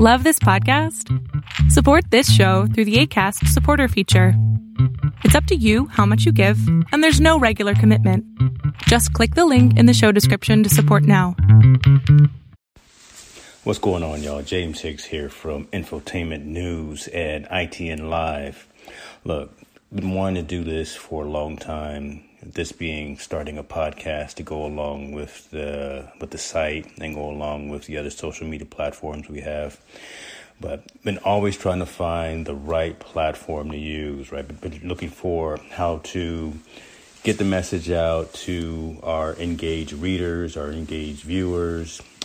Love this podcast? Support this show through the ACAST supporter feature. It's up to you how much you give, and there's no regular commitment. Just click the link in the show description to support now. What's going on, y'all? James Hicks here from Infotainment News and ITN Live. Look, been wanting to do this for a long time. This being starting a podcast to go along with the with the site and go along with the other social media platforms we have but been always trying to find the right platform to use, right? Been looking for how to get the message out to our engaged readers, our engaged viewers,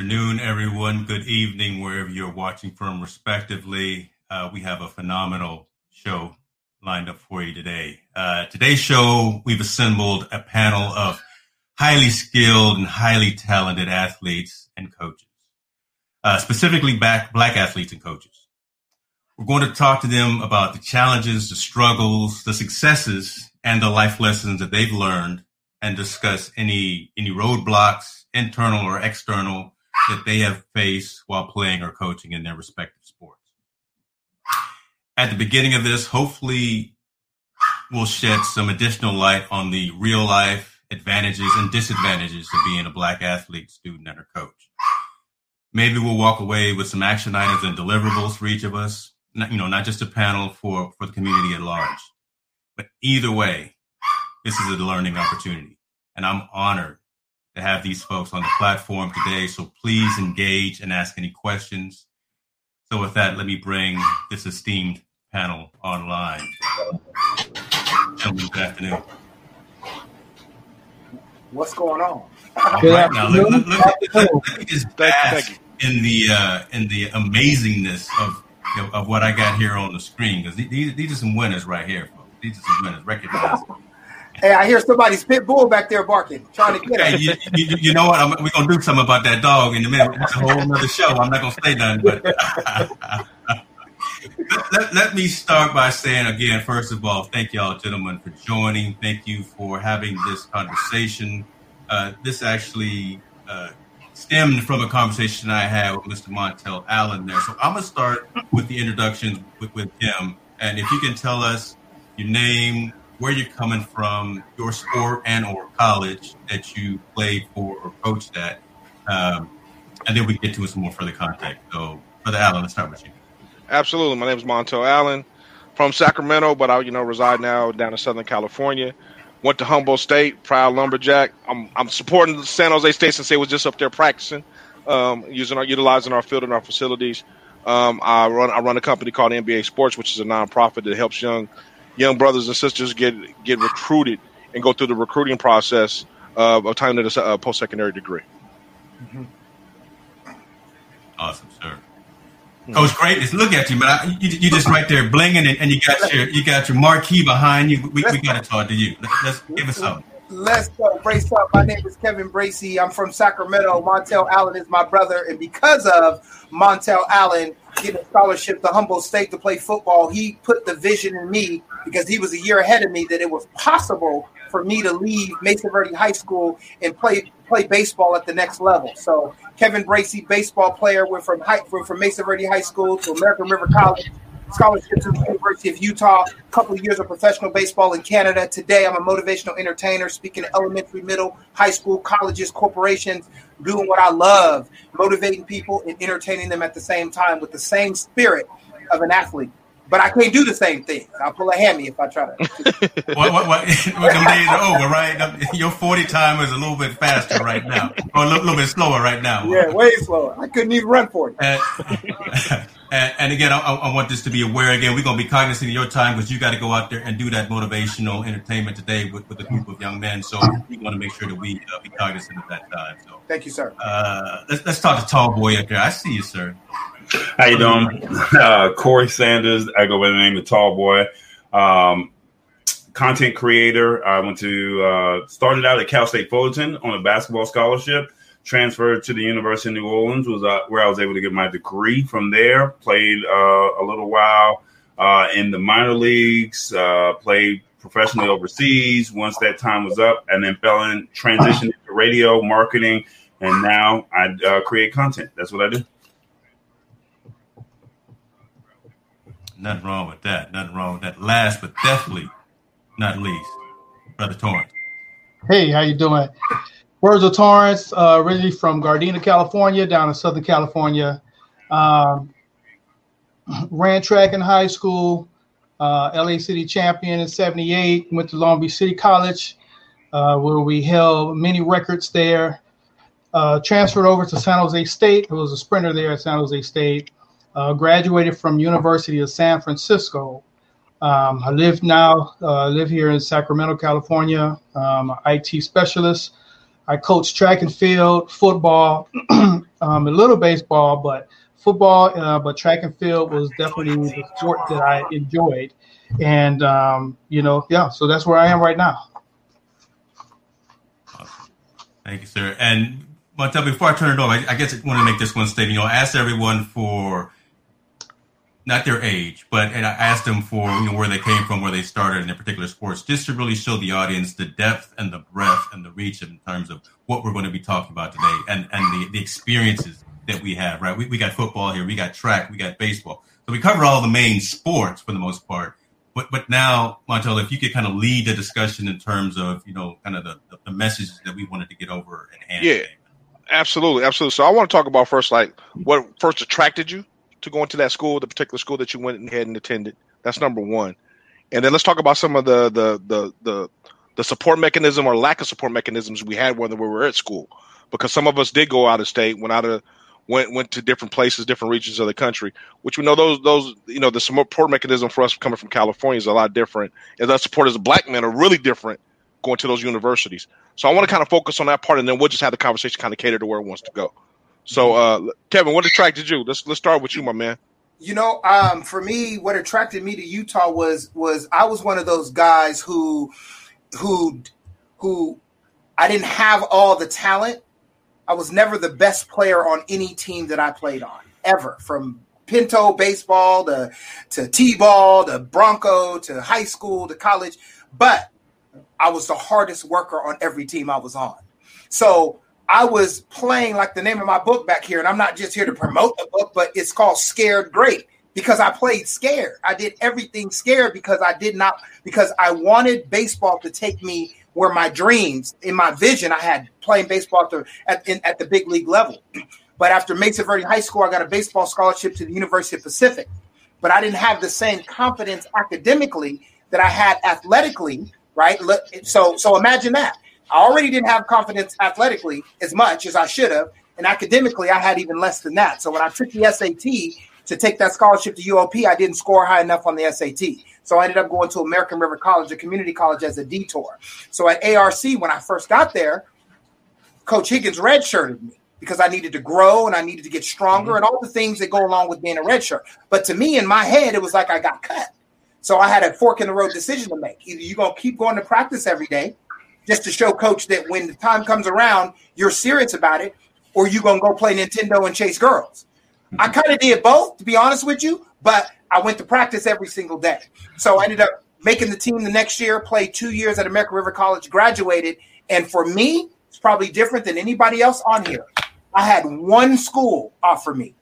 Afternoon, everyone. Good evening, wherever you're watching from, respectively. Uh, we have a phenomenal show lined up for you today. Uh, today's show, we've assembled a panel of highly skilled and highly talented athletes and coaches, uh, specifically back, black athletes and coaches. We're going to talk to them about the challenges, the struggles, the successes, and the life lessons that they've learned and discuss any, any roadblocks, internal or external, that they have faced while playing or coaching in their respective sports. At the beginning of this, hopefully, we'll shed some additional light on the real life advantages and disadvantages of being a black athlete, student, and a coach. Maybe we'll walk away with some action items and deliverables for each of us. Not, you know, not just a panel for, for the community at large. But either way, this is a learning opportunity. And I'm honored to have these folks on the platform today. So please engage and ask any questions. So with that, let me bring this esteemed panel online. Gentlemen, good afternoon. What's going on? Good right, now, let, let, let, let, me just bask in the uh, in the amazingness of you know, of what I got here on the screen because these, these are some winners right here, folks. These are some winners. Recognize Hey, I hear somebody's pit bull back there barking, trying to get hey, you, you, you, know what? I'm, we're gonna do something about that dog in a minute. It's a whole other show. I'm not gonna say nothing, but let, let, me start by saying again, first of all, thank y'all, gentlemen, for joining. Thank you for having this conversation. Uh, this actually uh, stemmed from a conversation I had with Mr. Montel Allen there. So I'm gonna start with the introductions with, with him, and if you can tell us your name, where you're coming from, your sport and or college that you played for or coached at, um, and then we get to some more further contact. So, Brother Allen, let's start with you. Absolutely. My name is Montel Allen from Sacramento, but I, you know, reside now down in Southern California. Went to Humboldt State, proud lumberjack. I'm I'm supporting San Jose State since they was just up there practicing, um, using our utilizing our field and our facilities. Um, I run I run a company called NBA Sports, which is a nonprofit that helps young young brothers and sisters get get recruited and go through the recruiting process of time to a uh, post secondary degree. Mm-hmm. Awesome, sir. Coach, great. Just look at you, man. You, you just right there blinging, and, and, you got your you got your marquee behind you. We, we got to talk to you. Let's, let's give us something. Let's go. Brace up. My name is Kevin Bracy. I'm from Sacramento. Montel Allen is my brother. And because of Montel Allen getting a scholarship to Humboldt State to play football, he put the vision in me because he was a year ahead of me that it was possible for me to leave Mesa Verde High School and play play baseball at the next level. So Kevin Bracy, baseball player, went from high, from, from Mesa Verde High School to American River College scholarship to the University of Utah, a couple of years of professional baseball in Canada. Today, I'm a motivational entertainer, speaking to elementary, middle, high school, colleges, corporations, doing what I love, motivating people and entertaining them at the same time with the same spirit of an athlete. But I can't do the same thing. I'll pull a hammy if I try to. what, what, what, them days are over, right? Your 40 time is a little bit faster right now, or a little, little bit slower right now. Yeah, way slower. I couldn't even run for it. Uh, and, and, and again, I, I, want this to be aware. Again, we're going to be cognizant of your time because you got to go out there and do that motivational entertainment today with, with a group of young men. So we want to make sure that we uh, be cognizant of that time. So thank you, sir. Uh, let's let's talk to Tall Boy up there. I see you, sir. How you doing? Uh, Corey Sanders. I go by the name of Tall Boy. Um, content creator. I went to uh, started out at Cal State Fullerton on a basketball scholarship. Transferred to the University of New Orleans was uh, where I was able to get my degree. From there, played uh, a little while uh, in the minor leagues. Uh, played professionally overseas. Once that time was up, and then fell in transitioned to radio marketing, and now I create content. That's what I do. Nothing wrong with that. Nothing wrong with that. Last but definitely not least, Brother Torrance. Hey, how you doing? Words of Torrance, uh, originally from Gardena, California, down in Southern California. Um, ran track in high school, uh, LA City champion in 78, went to Long Beach City College, uh, where we held many records there. Uh, transferred over to San Jose State. I was a sprinter there at San Jose State. Uh, graduated from University of San Francisco. Um, I live now, uh, live here in Sacramento, California. Um, IT specialist. I coached track and field, football, um, a little baseball, but football, uh, but track and field was definitely the sport that I enjoyed. And, um, you know, yeah, so that's where I am right now. Thank you, sir. And Montel, before I turn it over, I, I guess I want to make this one statement. You know, ask everyone for not their age, but and I asked them for you know where they came from, where they started in their particular sports, just to really show the audience the depth and the breadth and the reach in terms of what we're going to be talking about today and and the, the experiences that we have. Right, we, we got football here, we got track, we got baseball, so we cover all the main sports for the most part. But but now, Montel, if you could kind of lead the discussion in terms of you know kind of the, the, the messages that we wanted to get over and hand. Yeah, absolutely, absolutely. So I want to talk about first, like what first attracted you to go into that school, the particular school that you went ahead and attended. That's number one. And then let's talk about some of the the the the, the support mechanism or lack of support mechanisms we had when we were at school, because some of us did go out of state, went out of went went to different places, different regions of the country, which we know those those you know the support mechanism for us coming from California is a lot different, and the support as black men are really different going to those universities. So I want to kind of focus on that part, and then we'll just have the conversation kind of cater to where it wants to go. So, uh, Kevin, what attracted you? Let's let's start with you, my man. You know, um, for me, what attracted me to Utah was was I was one of those guys who who who I didn't have all the talent. I was never the best player on any team that I played on ever, from Pinto baseball to to T-ball to Bronco to high school to college, but I was the hardest worker on every team I was on. So I was playing like the name of my book back here, and I'm not just here to promote the book, but it's called Scared Great because I played scared. I did everything scared because I did not because I wanted baseball to take me where my dreams, in my vision, I had playing baseball at the, at, in, at the big league level. But after Mesa Verde High School, I got a baseball scholarship to the University of Pacific. but I didn't have the same confidence academically that I had athletically, right? So, so imagine that. I already didn't have confidence athletically as much as I should have, and academically, I had even less than that. So when I took the SAT to take that scholarship to UOP, I didn't score high enough on the SAT. So I ended up going to American River College, a community college, as a detour. So at ARC, when I first got there, Coach Higgins redshirted me because I needed to grow and I needed to get stronger mm-hmm. and all the things that go along with being a redshirt. But to me, in my head, it was like I got cut. So I had a fork in the road decision to make. Either you're going to keep going to practice every day just to show coach that when the time comes around, you're serious about it, or you going to go play Nintendo and chase girls. I mm-hmm. kind of did both, to be honest with you, but I went to practice every single day. So I ended up making the team the next year, played two years at American River College, graduated. And for me, it's probably different than anybody else on here. I had one school offer me,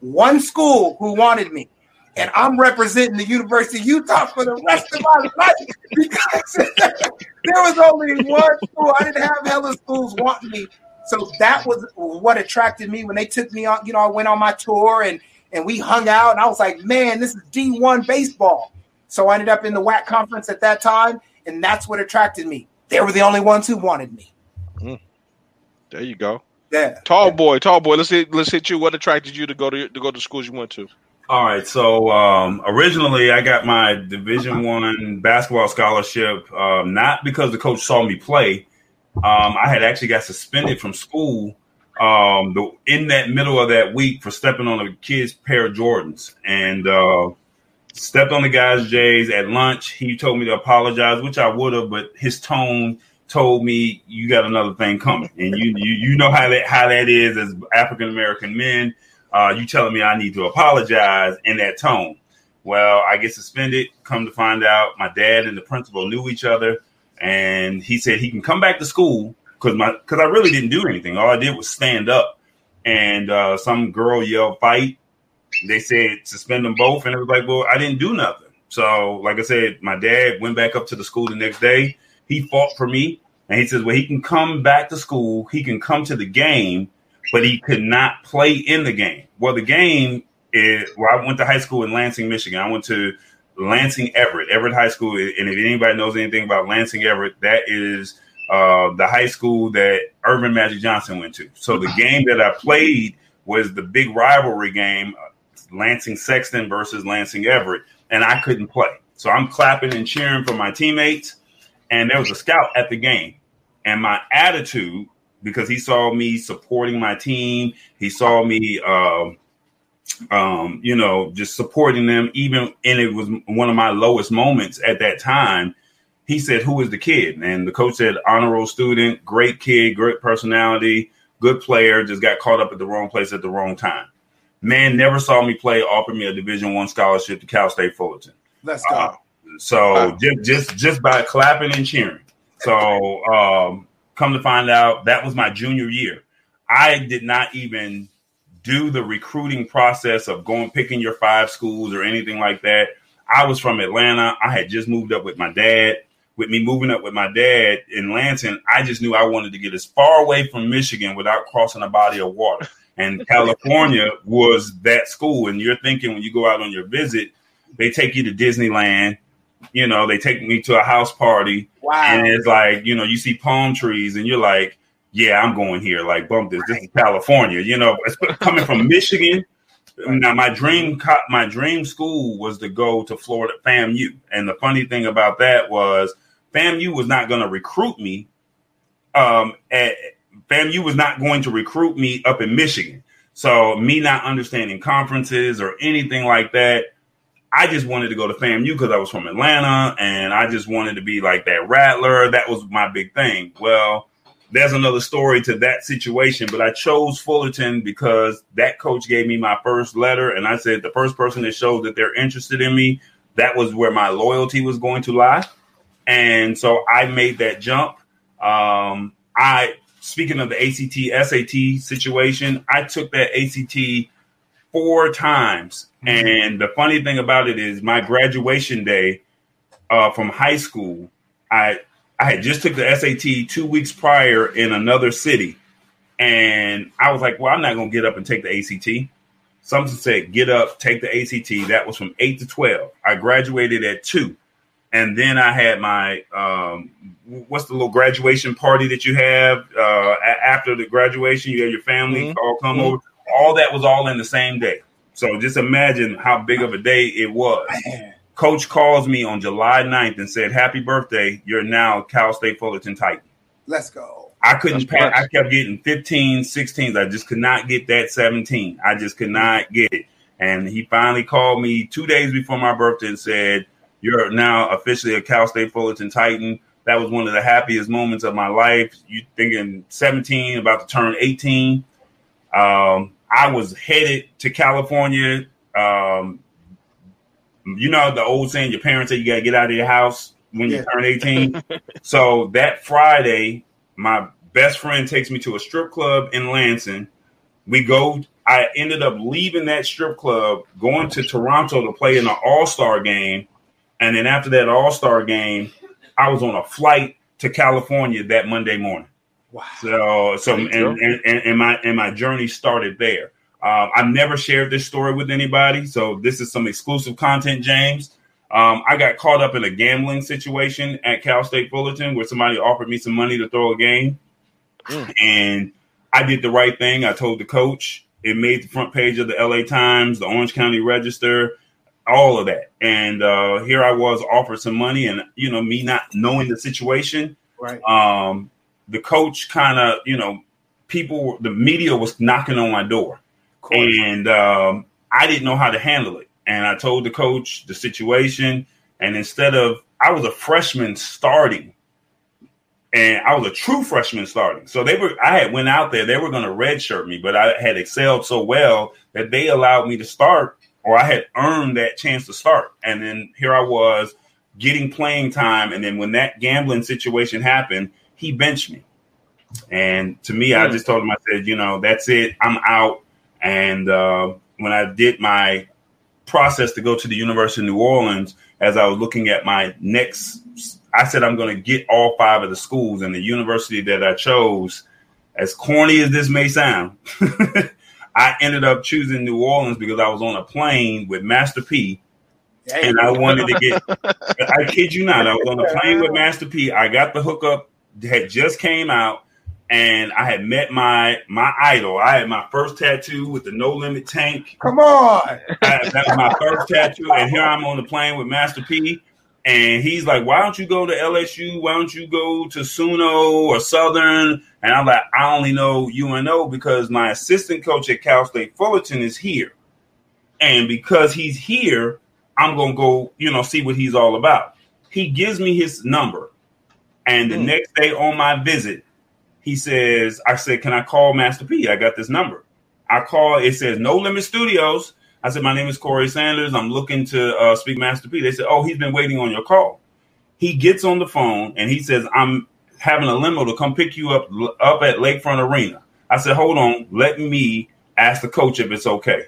one school who wanted me. And I'm representing the University of Utah for the rest of my life because there was only one school. I didn't have hella schools wanting me. So that was what attracted me when they took me on. You know, I went on my tour and and we hung out, and I was like, man, this is D1 baseball. So I ended up in the WAC conference at that time, and that's what attracted me. They were the only ones who wanted me. Mm. There you go. Yeah. Tall boy, tall boy. Let's hit let's hit you. What attracted you to go to to go to schools you went to? All right. So um, originally, I got my Division One basketball scholarship um, not because the coach saw me play. Um, I had actually got suspended from school um, the, in that middle of that week for stepping on a kid's pair of Jordans and uh, stepped on the guy's J's at lunch. He told me to apologize, which I would have, but his tone told me you got another thing coming, and you you you know how that how that is as African American men. Uh, you telling me I need to apologize in that tone. Well, I get suspended. Come to find out, my dad and the principal knew each other, and he said he can come back to school because my because I really didn't do anything. All I did was stand up, and uh, some girl yelled fight. They said suspend them both, and it was like, well, I didn't do nothing. So, like I said, my dad went back up to the school the next day he fought for me, and he says, well, he can come back to school, he can come to the game, but he could not play in the game. Well, the game is well, I went to high school in Lansing, Michigan. I went to Lansing Everett, Everett High School. And if anybody knows anything about Lansing Everett, that is uh, the high school that Earvin Magic Johnson went to. So the game that I played was the big rivalry game, Lansing Sexton versus Lansing Everett, and I couldn't play. So I'm clapping and cheering for my teammates and there was a scout at the game. And my attitude, because he saw me supporting my team, he saw me, uh, um, you know, just supporting them, even and it was one of my lowest moments at that time. He said, "Who is the kid?" And the coach said, "Honor roll student, great kid, great personality, good player. Just got caught up at the wrong place at the wrong time." Man never saw me play. Offered me a Division One scholarship to Cal State Fullerton. Let's go. Uh, so just just just by clapping and cheering. So um, come to find out, that was my junior year. I did not even do the recruiting process of going picking your five schools or anything like that. I was from Atlanta. I had just moved up with my dad. With me moving up with my dad in Lansing, I just knew I wanted to get as far away from Michigan without crossing a body of water. And California was that school. And you're thinking when you go out on your visit, they take you to Disneyland, you know, they take me to a house party. Wow. And it's like, you know, you see palm trees and you're like, yeah, I'm going here. Like, bump this. This is California. You know, coming from Michigan. Now, my dream, my dream school was to go to Florida FAMU, and the funny thing about that was FAMU was not going to recruit me. Um, at, FAMU was not going to recruit me up in Michigan. So, me not understanding conferences or anything like that, I just wanted to go to FAMU because I was from Atlanta and I just wanted to be like that rattler. That was my big thing. Well, there's another story to that situation, but I chose Fullerton because that coach gave me my first letter. And I said, the first person that showed that they're interested in me, that was where my loyalty was going to lie. And so I made that jump. Um, I, speaking of the ACT, SAT situation, I took that ACT four times. Mm-hmm. And the funny thing about it is, my graduation day uh, from high school, I I had just took the SAT two weeks prior in another city, and I was like, "Well, I'm not going to get up and take the ACT." Something said, get up, take the ACT. That was from 8 to 12. I graduated at 2. And then I had my, um, what's the little graduation party that you have uh, after the graduation? You have your family mm-hmm. all come mm-hmm. over. All that was all in the same day. So just imagine how big of a day it was. Man. Coach calls me on July 9th and said, Happy birthday. You're now Cal State Fullerton Titan. Let's go. I couldn't pass. I kept getting 15, 16s. I just could not get that 17. I just could not get it. And he finally called me two days before my birthday and said, You're now officially a Cal State Fullerton Titan. That was one of the happiest moments of my life. You thinking 17, about to turn 18. Um, I was headed to California. Um, you know the old saying, your parents say you got to get out of your house when yeah. you turn 18. so that Friday, my best friend takes me to a strip club in Lansing. We go. I ended up leaving that strip club, going to Toronto to play in an All Star game, and then after that All Star game, I was on a flight to California that Monday morning. Wow. So, so and, and, and my and my journey started there. Um, I've never shared this story with anybody, so this is some exclusive content, James. Um, I got caught up in a gambling situation at Cal State Fullerton where somebody offered me some money to throw a game, mm. and I did the right thing. I told the coach. It made the front page of the LA Times, the Orange County Register, all of that. And uh, here I was offered some money, and you know, me not knowing the situation, right? Um, the coach kind of, you know, people, the media was knocking on my door and um, I didn't know how to handle it. And I told the coach the situation. And instead of, I was a freshman starting, and I was a true freshman starting. So they were, I had went out there. They were going to redshirt me, but I had excelled so well that they allowed me to start, or I had earned that chance to start. And then here I was getting playing time. And then when that gambling situation happened, he benched me. And to me, mm. I just told him, I said, you know, that's it. I'm out. And uh, when I did my process to go to the University of New Orleans, as I was looking at my next, I said I'm going to get all five of the schools, and the university that I chose, as corny as this may sound, I ended up choosing New Orleans because I was on a plane with Master P. And I wanted to get, I kid you not, I was on a plane with Master P. I got the hookup that just came out and I had met my my idol. I had my first tattoo with the No Limit tank. Come on, I, that was my first tattoo, and here I'm on the plane with Master P. And he's like, "Why don't you go to LSU? Why don't you go to SUNO or Southern?" And I'm like, "I only know UNO because my assistant coach at Cal State Fullerton is here, and because he's here, I'm gonna go, you know, see what he's all about." He gives me his number, and the mm. next day on my visit, he says, I said, Can I call Master P? I got this number. I call, it says No Limit Studios. I said, My name is Corey Sanders. I'm looking to uh, speak Master P. They said, Oh, he's been waiting on your call. He gets on the phone and he says, I'm having a limo to come pick you up up at Lakefront Arena. I said, Hold on, let me ask the coach if it's okay.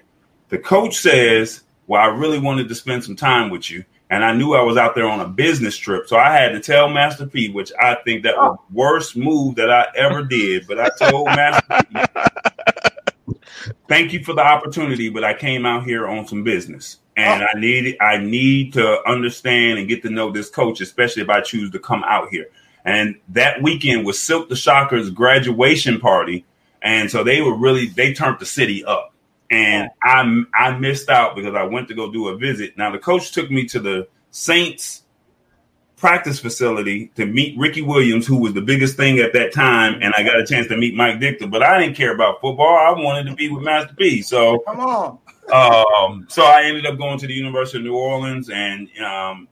The coach says, Well, I really wanted to spend some time with you and I knew I was out there on a business trip. So I had to tell Master P, which I think that was the worst move that I ever did. But I told Master P, thank you for the opportunity, but I came out here on some business. And oh. I need I need to understand and get to know this coach, especially if I choose to come out here. And that weekend was Silkk the Shocker's graduation party. And so they were really they turned the city up and I I missed out because I went to go do a visit. Now the coach took me to the Saints practice facility to meet Ricky Williams, who was the biggest thing at that time, and I got a chance to meet Mike Ditka. But I didn't care about football. I wanted to be with Master P. So come on. um, so I ended up going to the University of New Orleans, and um,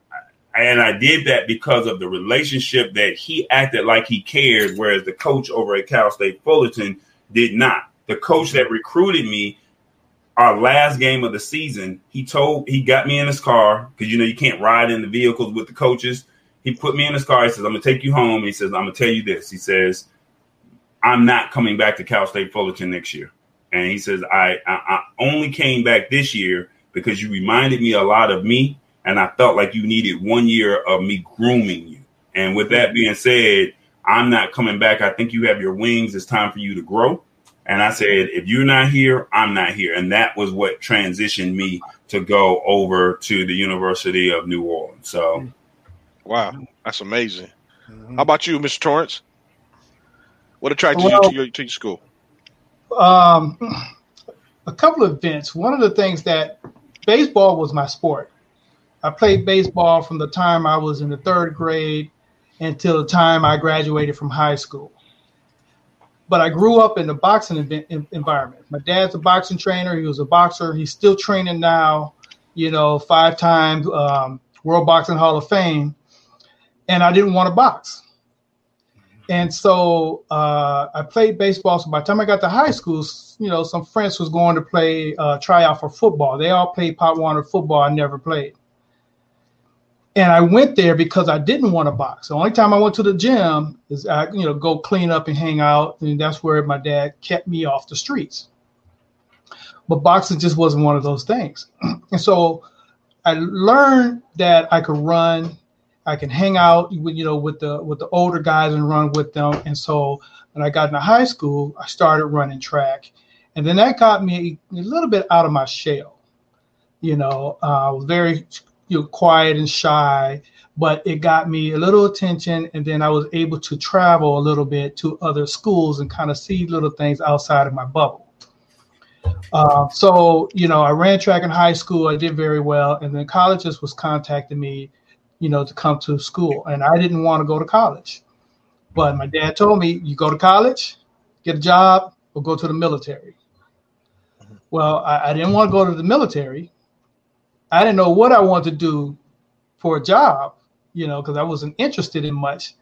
and I did that because of the relationship that he acted like he cared, whereas the coach over at Cal State Fullerton did not. The coach that recruited me our last game of the season, he told he got me in his car because you know you can't ride in the vehicles with the coaches. He put me in his car. He says, "I'm gonna take you home." He says, "I'm gonna tell you this." He says, "I'm not coming back to Cal State Fullerton next year." And he says, I, I, I only came back this year because you reminded me a lot of me, and I felt like you needed one year of me grooming you." And with that being said, I'm not coming back. I think you have your wings. It's time for you to grow." And I said, if you're not here, I'm not here. And that was what transitioned me to go over to the University of New Orleans. So, wow, that's amazing. Mm-hmm. How about you, Mr. Torrance? What attracted well, you to your, to your school? Um, a couple of events. One of the things that baseball was my sport. I played baseball from the time I was in the third grade until the time I graduated from high school. But I grew up in the boxing environment. My dad's a boxing trainer. He was a boxer. He's still training now, you know, five times um, World Boxing Hall of Fame. And I didn't want to box. And so uh, I played baseball. So by the time I got to high school, you know, some friends was going to play uh, try out for football. They all played Pop Warner football. I never played. And I went there because I didn't want to box. The only time I went to the gym is I, you know, go clean up and hang out. And that's where my dad kept me off the streets. But boxing just wasn't one of those things. and so I learned that I could run I can hang out with you know with the with the older guys and run with them. And so when I got into high school, I started running track, and then that got me a little bit out of my shell. You know, uh, I was very you know, quiet and shy, but it got me a little attention, and then I was able to travel a little bit to other schools and kind of see little things outside of my bubble. Uh, so you know, I ran track in high school. I did very well, and then colleges was contacting me you know, to come to school. And I didn't want to go to college. But my dad told me, you go to college, get a job, or go to the military. Well, I, I didn't want to go to the military. I didn't know what I wanted to do for a job, you know, because I wasn't interested in much.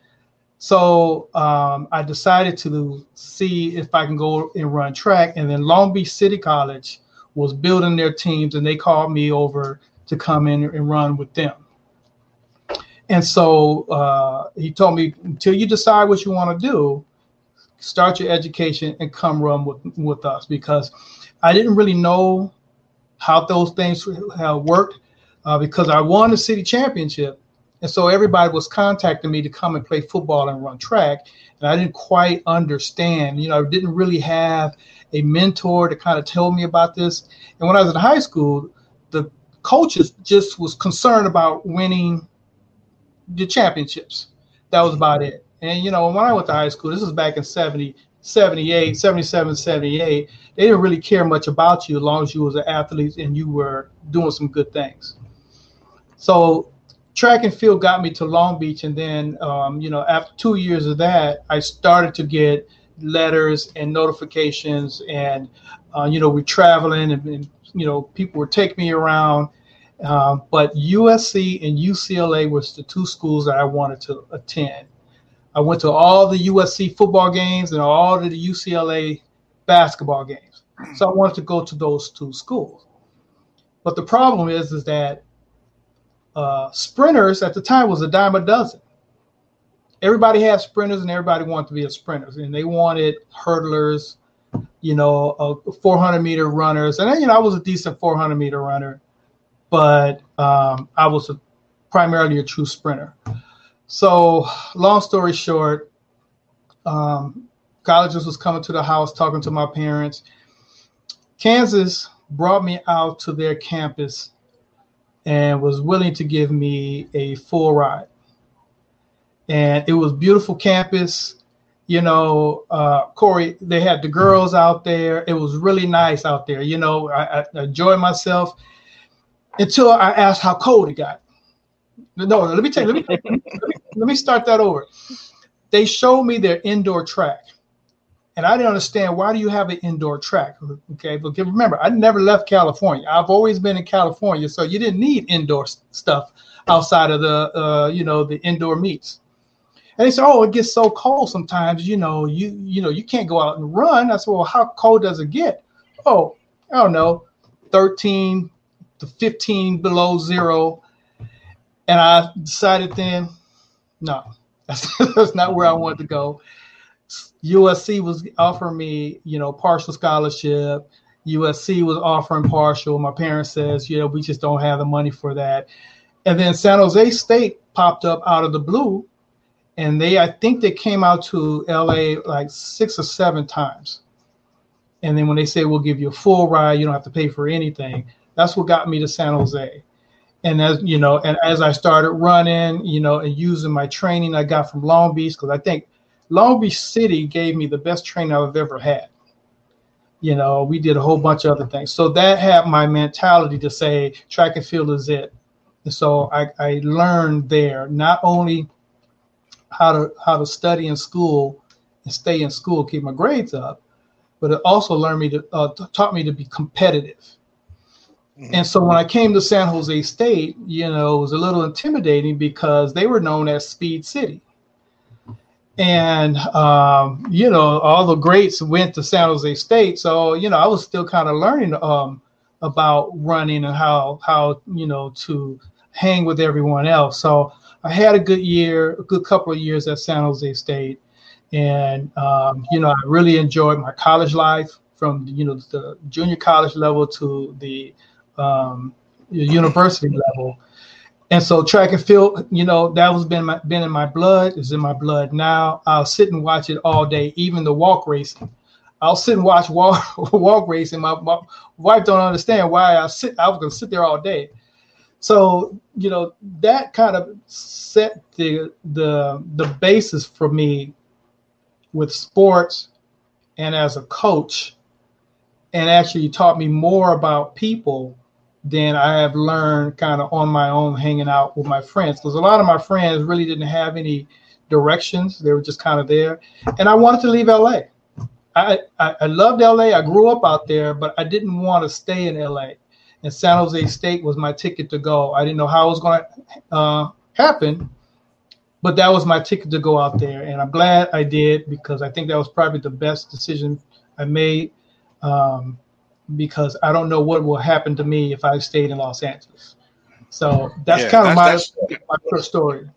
So um, I decided to see if I can go and run track. And then Long Beach City College was building their teams, and they called me over to come in and run with them. And so uh, he told me, until you decide what you want to do, start your education and come run with, with us because I didn't really know how those things have worked uh, because I won the city championship. And so everybody was contacting me to come and play football and run track. And I didn't quite understand, you know, I didn't really have a mentor to kind of tell me about this. And when I was in high school, the coaches just was concerned about winning the championships. That was about it. And, you know, when I went to high school, this was back in 70, 78, 77, 78, they didn't really care much about you as long as you was an athlete and you were doing some good things. So track and field got me to Long Beach. And then, um, you know, after two years of that, I started to get letters and notifications and, uh, you know, we're traveling and, and, you know, people would take me around um, but USC and UCLA was the two schools that I wanted to attend. I went to all the USC football games and all the UCLA basketball games. So I wanted to go to those two schools. But the problem is, is that uh, sprinters at the time was a dime a dozen. Everybody had sprinters, and everybody wanted to be a sprinter. and they wanted hurdlers, you know, uh, 400 meter runners, and you know I was a decent 400 meter runner, but um, I was a, primarily a true sprinter. So, long story short, um, colleges was coming to the house talking to my parents. Kansas brought me out to their campus and was willing to give me a full ride. And it was beautiful campus. You know, uh, Corey, they had the girls out there. It was really nice out there. You know, I, I enjoyed myself until I asked how cold it got. No, let me tell you, let me, let me, let me start that over. They showed me their indoor track. And I didn't understand why do you have an indoor track? Okay, but remember, I never left California. I've always been in California, so you didn't need indoor stuff outside of the uh, you know the indoor meets. And they said, "Oh, it gets so cold sometimes. You know, you you know you can't go out and run." I said, "Well, how cold does it get?" Oh, I don't know, 13, to 15 below zero. And I decided then, no, that's, that's not where I wanted to go. USC was offering me, you know, partial scholarship. USC was offering partial. My parents says, yeah, we just don't have the money for that. And then San Jose State popped up out of the blue, and they, I think they came out to LA like six or seven times. And then when they say we'll give you a full ride, you don't have to pay for anything. That's what got me to San Jose. And as you know, and as I started running, you know, and using my training I got from Long Beach, because I think Long Beach City gave me the best training I've ever had. You know, we did a whole bunch of other things. So that had my mentality to say track and field is it. And so I, I learned there not only how to how to study in school and stay in school, keep my grades up, but it also learned me to uh, taught me to be competitive. And so when I came to San Jose State, you know, it was a little intimidating because they were known as Speed City. And, um, you know, all the greats went to San Jose State. So, you know, I was still kind of learning um, about running and how, how, you know, to hang with everyone else. So I had a good year, a good couple of years at San Jose State. And, um, you know, I really enjoyed my college life from, you know, the junior college level to the um, university level. And so track and field, you know, that was been my, been in my blood, is in my blood now. I'll sit and watch it all day, even the walk racing. I'll sit and watch walk walk racing. My, my wife don't understand why I sit. I was gonna sit there all day. So you know that kind of set the the the basis for me with sports and as a coach, and actually taught me more about people than I have learned kind of on my own hanging out with my friends. Because a lot of my friends really didn't have any directions. They were just kind of there. And I wanted to leave LA. I, I, I loved LA. I grew up out there, but I didn't want to stay in LA. And San Jose State was my ticket to go. I didn't know how it was going to uh, happen, but that was my ticket to go out there. And I'm glad I did because I think that was probably the best decision I made. Um, because I don't know what will happen to me if I stayed in Los Angeles. So that's yeah, kind of my, that's, my first story.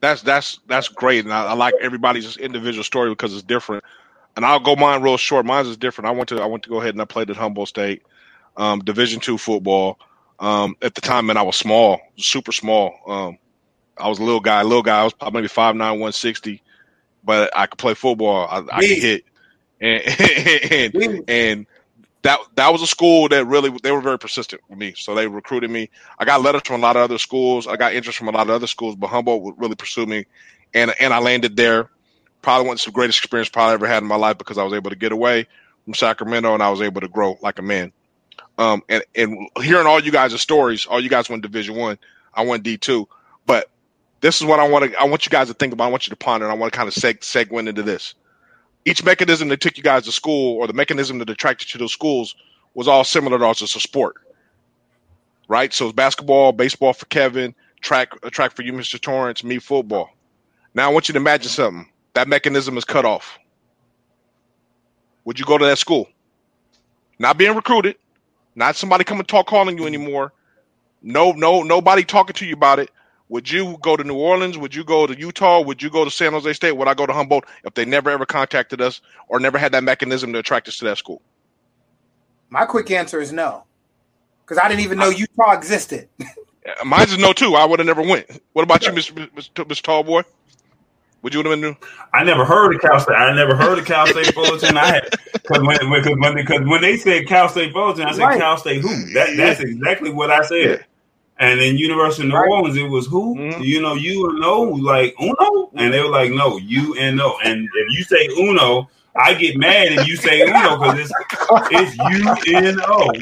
That's that's that's great, and I, I, like everybody's individual story because it's different. And I'll go mine real short. Mine is different. I went to I went to go ahead and I played at Humboldt State, um, Division two football. Um, at the time, and I was small, super small. Um, I was a little guy, little guy. I was probably maybe five nine, one sixty, but I could play football. I, I could hit, and and, and that that was a school that really they were very persistent with me. So they recruited me. I got letters from a lot of other schools. I got interest from a lot of other schools, but Humboldt would really pursue me, and and I landed there. Probably one of the greatest experience probably ever had in my life because I was able to get away from Sacramento and I was able to grow like a man. Um, and and hearing all you guys' stories, all you guys went Division One, I, I went D two, but this is what I want to I want you guys to think about. I want you to ponder. And I want to kind of seg segue into this each mechanism that took you guys to school or the mechanism that attracted you to those schools was all similar to us as a sport. Right? So it's basketball, baseball for Kevin, track track for you, Mr. Torrance, me football. Now I want you to imagine something. That mechanism is cut off. Would you go to that school? Not being recruited, not somebody coming talk calling you anymore. No, no, nobody talking to you about it. Would you go to New Orleans? Would you go to Utah? Would you go to San Jose State? Would I go to Humboldt if they never ever contacted us or never had that mechanism to attract us to that school? My quick answer is no, because I didn't even know Utah existed. Mine is no too. I would have never went. What about you, Mr. Mr. Mr. Tallboy? Would you have been new? I never heard of Cal State. I never heard of Cal State Fullerton. I had because when because when, when they said Cal State Fullerton, I said right. Cal State who? That, that's exactly what I said. Yeah. And then University of New right. Orleans, it was who? Mm-hmm. You know, you and no, like Uno? And they were like, no, you and no. And if you say Uno, I get mad if you say Uno because it's it's U N O.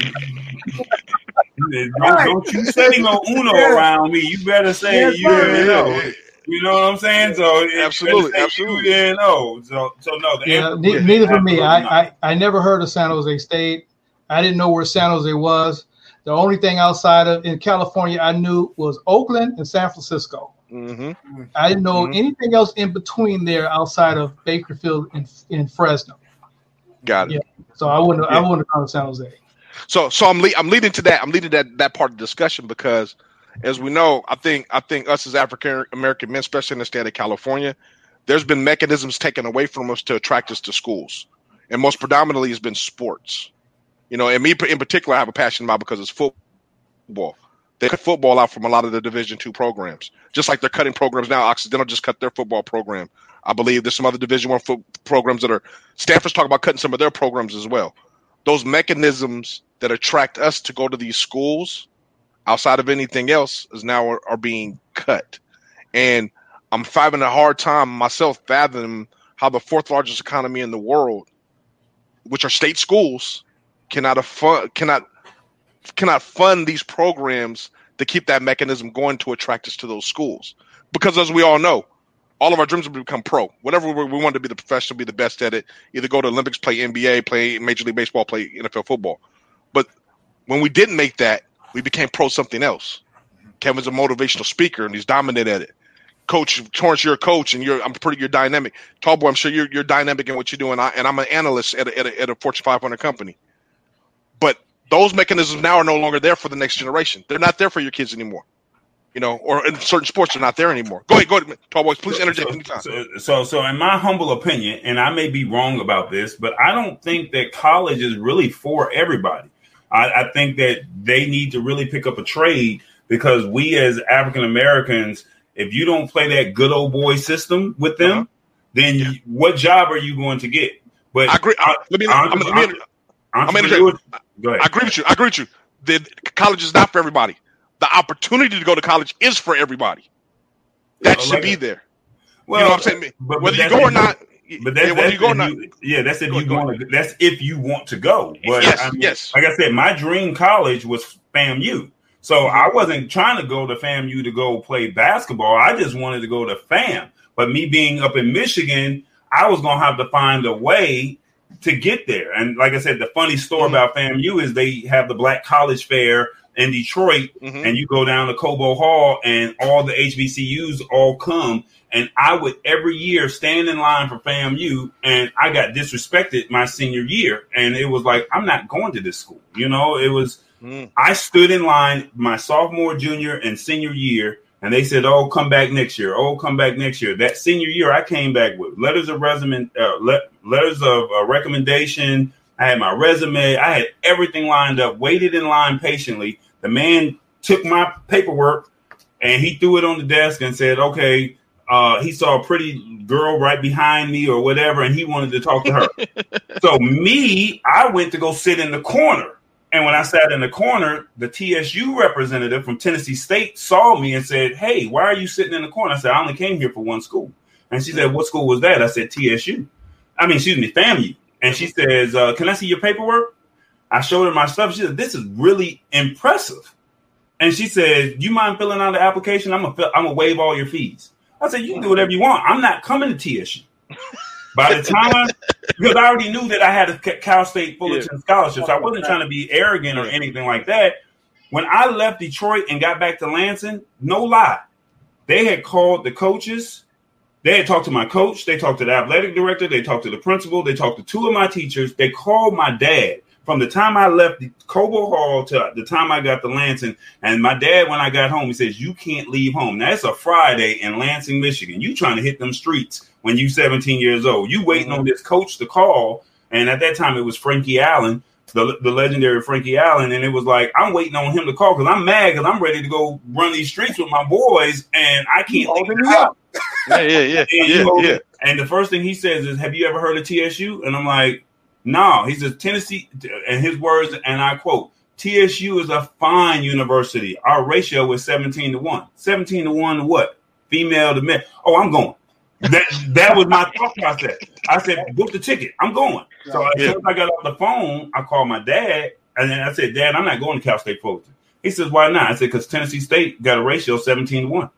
Don't, don't you say no Uno around me. You better say yes, U N O. You know what I'm saying? So absolutely, absolutely. You know, so so no. yeah, neither for me. I, I I never heard of San Jose State. I didn't know where San Jose was. The only thing outside of in California I knew was Oakland and San Francisco. Mm-hmm. I didn't know mm-hmm. anything else in between there outside of Bakersfield and in Fresno. Got it. Yeah. So I wouldn't yeah. I wouldn't have gone to San Jose. So so I'm le- I'm leading to that. I'm leading that that part of the discussion because as we know, I think I think us as African American men, especially in the state of California, there's been mechanisms taken away from us to attract us to schools, and most predominantly has been sports. You know, and me in particular, I have a passion about because it's football. they cut football out from a lot of the Division two programs, just like they're cutting programs now. Occidental just cut their football program. I believe there's some other Division one fo- programs that are. Stanford's talking about cutting some of their programs as well. Those mechanisms that attract us to go to these schools, outside of anything else, is now are, are being cut, and I'm having a hard time myself fathoming how the fourth largest economy in the world, which are state schools, cannot afford, cannot cannot fund these programs to keep that mechanism going to attract us to those schools. Because as we all know, all of our dreams will become pro. Whatever we, we want to be the professional, be the best at it. Either go to Olympics, play NBA, play Major League Baseball, play NFL football. But when we didn't make that, we became pro something else. Kevin's a motivational speaker and he's dominant at it. Coach Torrance, you're a coach and you're I'm pretty you're dynamic. Tallboy, I'm sure you're you're dynamic in what you do, and I and I'm an analyst at a, at a, at a Fortune 500 company. But those mechanisms now are no longer there for the next generation. They're not there for your kids anymore. You know, or in certain sports, they're not there anymore. Go ahead, go ahead, tall boys. Please interject so, anytime. So, so, so, in my humble opinion, and I may be wrong about this, but I don't think that college is really for everybody. I, I think that they need to really pick up a trade because we, as African Americans, if you don't play that good old boy system with them, uh-huh. then yeah. what job are you going to get? But I agree. I, let me. I'm, I'm, I'm, I'm interject. Go ahead. I agree with you. I agree with you. The college is not for everybody. The opportunity to go to college is for everybody. That well, should like be there. Well, you know what I'm saying? But, whether you go or not. But that's, yeah, whether you go or not. You, yeah, that's if you want to. That's if you want to go. But yes, I mean, yes. Like I said, my dream college was FAMU. So mm-hmm. I wasn't trying to go to FAMU to go play basketball. I just wanted to go to FAM. But me being up in Michigan, I was gonna have to find a way to get there. And like I said, the funny story mm-hmm. about FAMU is they have the Black College Fair in Detroit, mm-hmm. and you go down to Cobo Hall, and all the HBCUs all come. And I would every year stand in line for FAMU, and I got disrespected my senior year, and it was like I'm not going to this school. You know, it was. Mm. I stood in line my sophomore, junior, and senior year and they said, "Oh, come back next year. Oh, come back next year." That senior year, I came back with letters of resume, uh, le- letters of uh, recommendation. I had my resume. I had everything lined up. Waited in line patiently. The man took my paperwork and he threw it on the desk and said, "Okay." Uh, he saw a pretty girl right behind me or whatever, and he wanted to talk to her. so me, I went to go sit in the corner and when I sat in the corner, the TSU representative from Tennessee State saw me and said, Hey, why are you sitting in the corner? I said, I only came here for one school. And she said, What school was that? I said, TSU. I mean, excuse me, FAMU. And she says, uh, Can I see your paperwork? I showed her my stuff. She said, This is really impressive. And she said, You mind filling out the application? I'm I'm gonna waive all your fees. I said, You can do whatever you want. I'm not coming to TSU. By the time, because I already knew that I had a Cal State Fullerton yeah. scholarship, so I wasn't trying to be arrogant or anything like that. When I left Detroit and got back to Lansing, no lie, they had called the coaches. They had talked to my coach. They talked to the athletic director. They talked to the principal. They talked to two of my teachers. They called my dad from the time I left the Cobo Hall to the time I got to Lansing. And my dad, when I got home, he says, You can't leave home. Now, it's a Friday in Lansing, Michigan. You trying to hit them streets when you 17 years old. You waiting mm-hmm. on this coach to call. And at that time, it was Frankie Allen, the, the legendary Frankie Allen. And it was like, I'm waiting on him to call because I'm mad because I'm ready to go run these streets with my boys and I can't leave the house. Yeah, yeah, yeah. and, yeah, yeah. and the first thing he says is, Have you ever heard of TSU? And I'm like, No. He says, Tennessee, and his words, and I quote, TSU is a fine university. Our ratio was 17 to 1. 17 to 1 to what? Female to men. Oh, I'm going that that was my thought process. I said, book the ticket. I'm going. So as soon as I got off the phone, I called my dad, and then I said, Dad, I'm not going to Cal State Fullerton. He says, Why not? I said, Because Tennessee State got a ratio 17 to 1.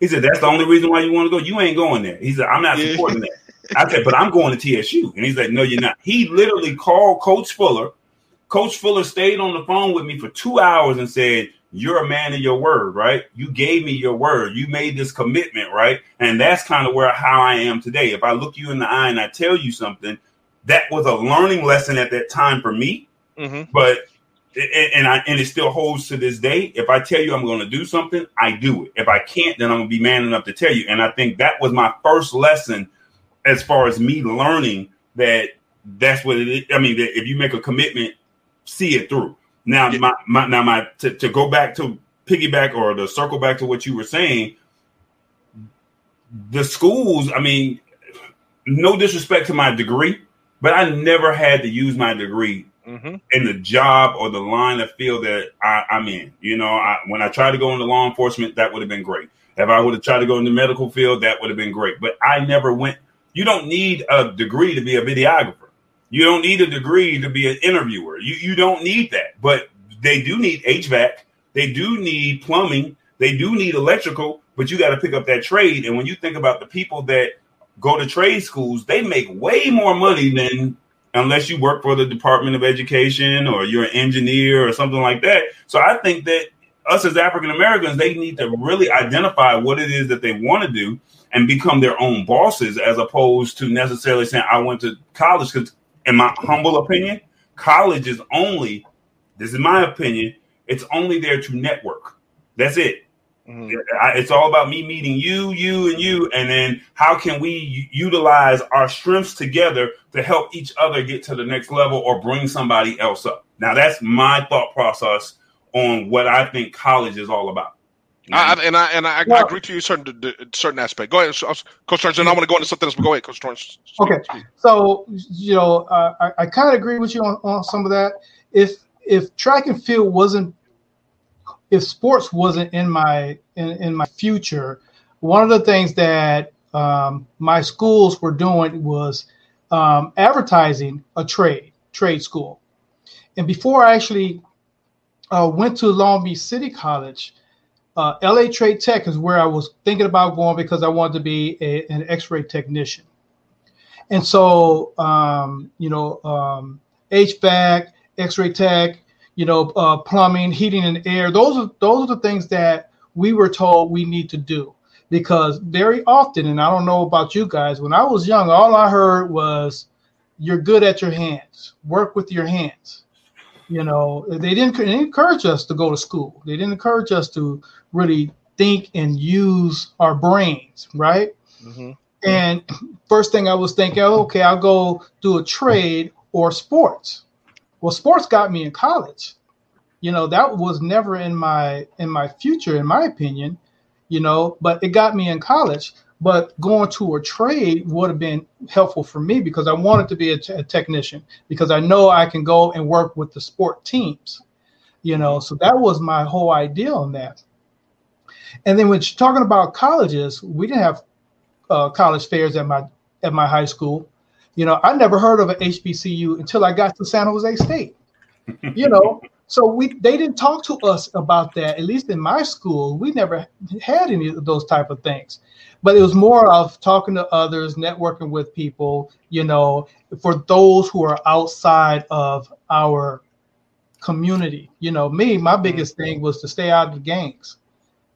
He said, That's the only reason why you want to go. You ain't going there. He said, I'm not supporting that. I said, But I'm going to TSU. And he's like, No, you're not. He literally called Coach Fuller. Coach Fuller stayed on the phone with me for two hours and said, you're a man of your word, right? You gave me your word. You made this commitment, right? And that's kind of where how I am today. If I look you in the eye and I tell you something, that was a learning lesson at that time for me. Mm-hmm. But and I and it still holds to this day. If I tell you I'm going to do something, I do it. If I can't, then I'm going to be man enough to tell you. And I think that was my first lesson as far as me learning that that's what it is. I mean, that if you make a commitment, see it through. Now, yeah. my, my now my to, to go back to piggyback or to circle back to what you were saying, the schools, I mean, no disrespect to my degree, but I never had to use my degree mm-hmm. in the job or the line of field that I, am in. You know, I, when I tried to go into law enforcement, that would have been great. If I would have tried to go into the medical field, that would have been great. But I never went. You don't need a degree to be a videographer. You don't need a degree to be an interviewer. You you don't need that. But they do need HVAC. They do need plumbing. They do need electrical. But you got to pick up that trade. And when you think about the people that go to trade schools, they make way more money than unless you work for the Department of Education or you're an engineer or something like that. So I think that us as African Americans, they need to really identify what it is that they want to do and become their own bosses as opposed to necessarily saying, I went to college. Because, in my humble opinion, college is only, this is my opinion, it's only there to network. That's it. Mm-hmm. It's all about me meeting you, you, and you, and then how can we utilize our strengths together to help each other get to the next level or bring somebody else up. Now, that's my thought process on what I think college is all about. I, and I and I, well, I agree to you certain certain aspect. Go ahead, Coach Torrance, and I want to go into something else. But go ahead, Coach Torrance. Okay, so you know, uh, I, I kind of agree with you on, on some of that. If if track and field wasn't if sports wasn't in my in, in my future, one of the things that um, my schools were doing was um, advertising a trade trade school. And before I actually uh, went to Long Beach City College, uh, LA Trade Tech is where I was thinking about going because I wanted to be a, an X-ray technician. And so, um, you know, um, HVAC, X-ray tech, you know, uh, plumbing, heating, and air. Those are those are the things that we were told we need to do because very often, and I don't know about you guys, when I was young, all I heard was, "You're good at your hands. Work with your hands." You know, they didn't encourage us to go to school. They didn't encourage us to really think and use our brains, right? Mm-hmm. And first thing I was thinking, okay, I'll go do a trade or sports. Well, sports got me in college. You know, that was never in my in my future, in my opinion. You know, but it got me in college. But going to a trade would have been helpful for me because I wanted to be a, t- a technician because I know I can go and work with the sport teams. You know, so that was my whole idea on that. And then when you're talking about colleges, we didn't have uh, college fairs at my at my high school. You know, I never heard of an HBCU until I got to San Jose State. you know, so we they didn't talk to us about that. At least in my school, we never had any of those type of things. But it was more of talking to others, networking with people. You know, for those who are outside of our community. You know, me, my mm-hmm. biggest thing was to stay out of the gangs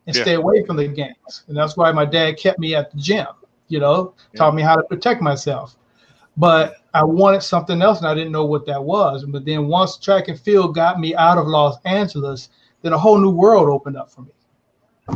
and yeah. stay away from the gangs, and that's why my dad kept me at the gym. You know, yeah. taught me how to protect myself but I wanted something else and I didn't know what that was. But then once track and field got me out of Los Angeles, then a whole new world opened up for me.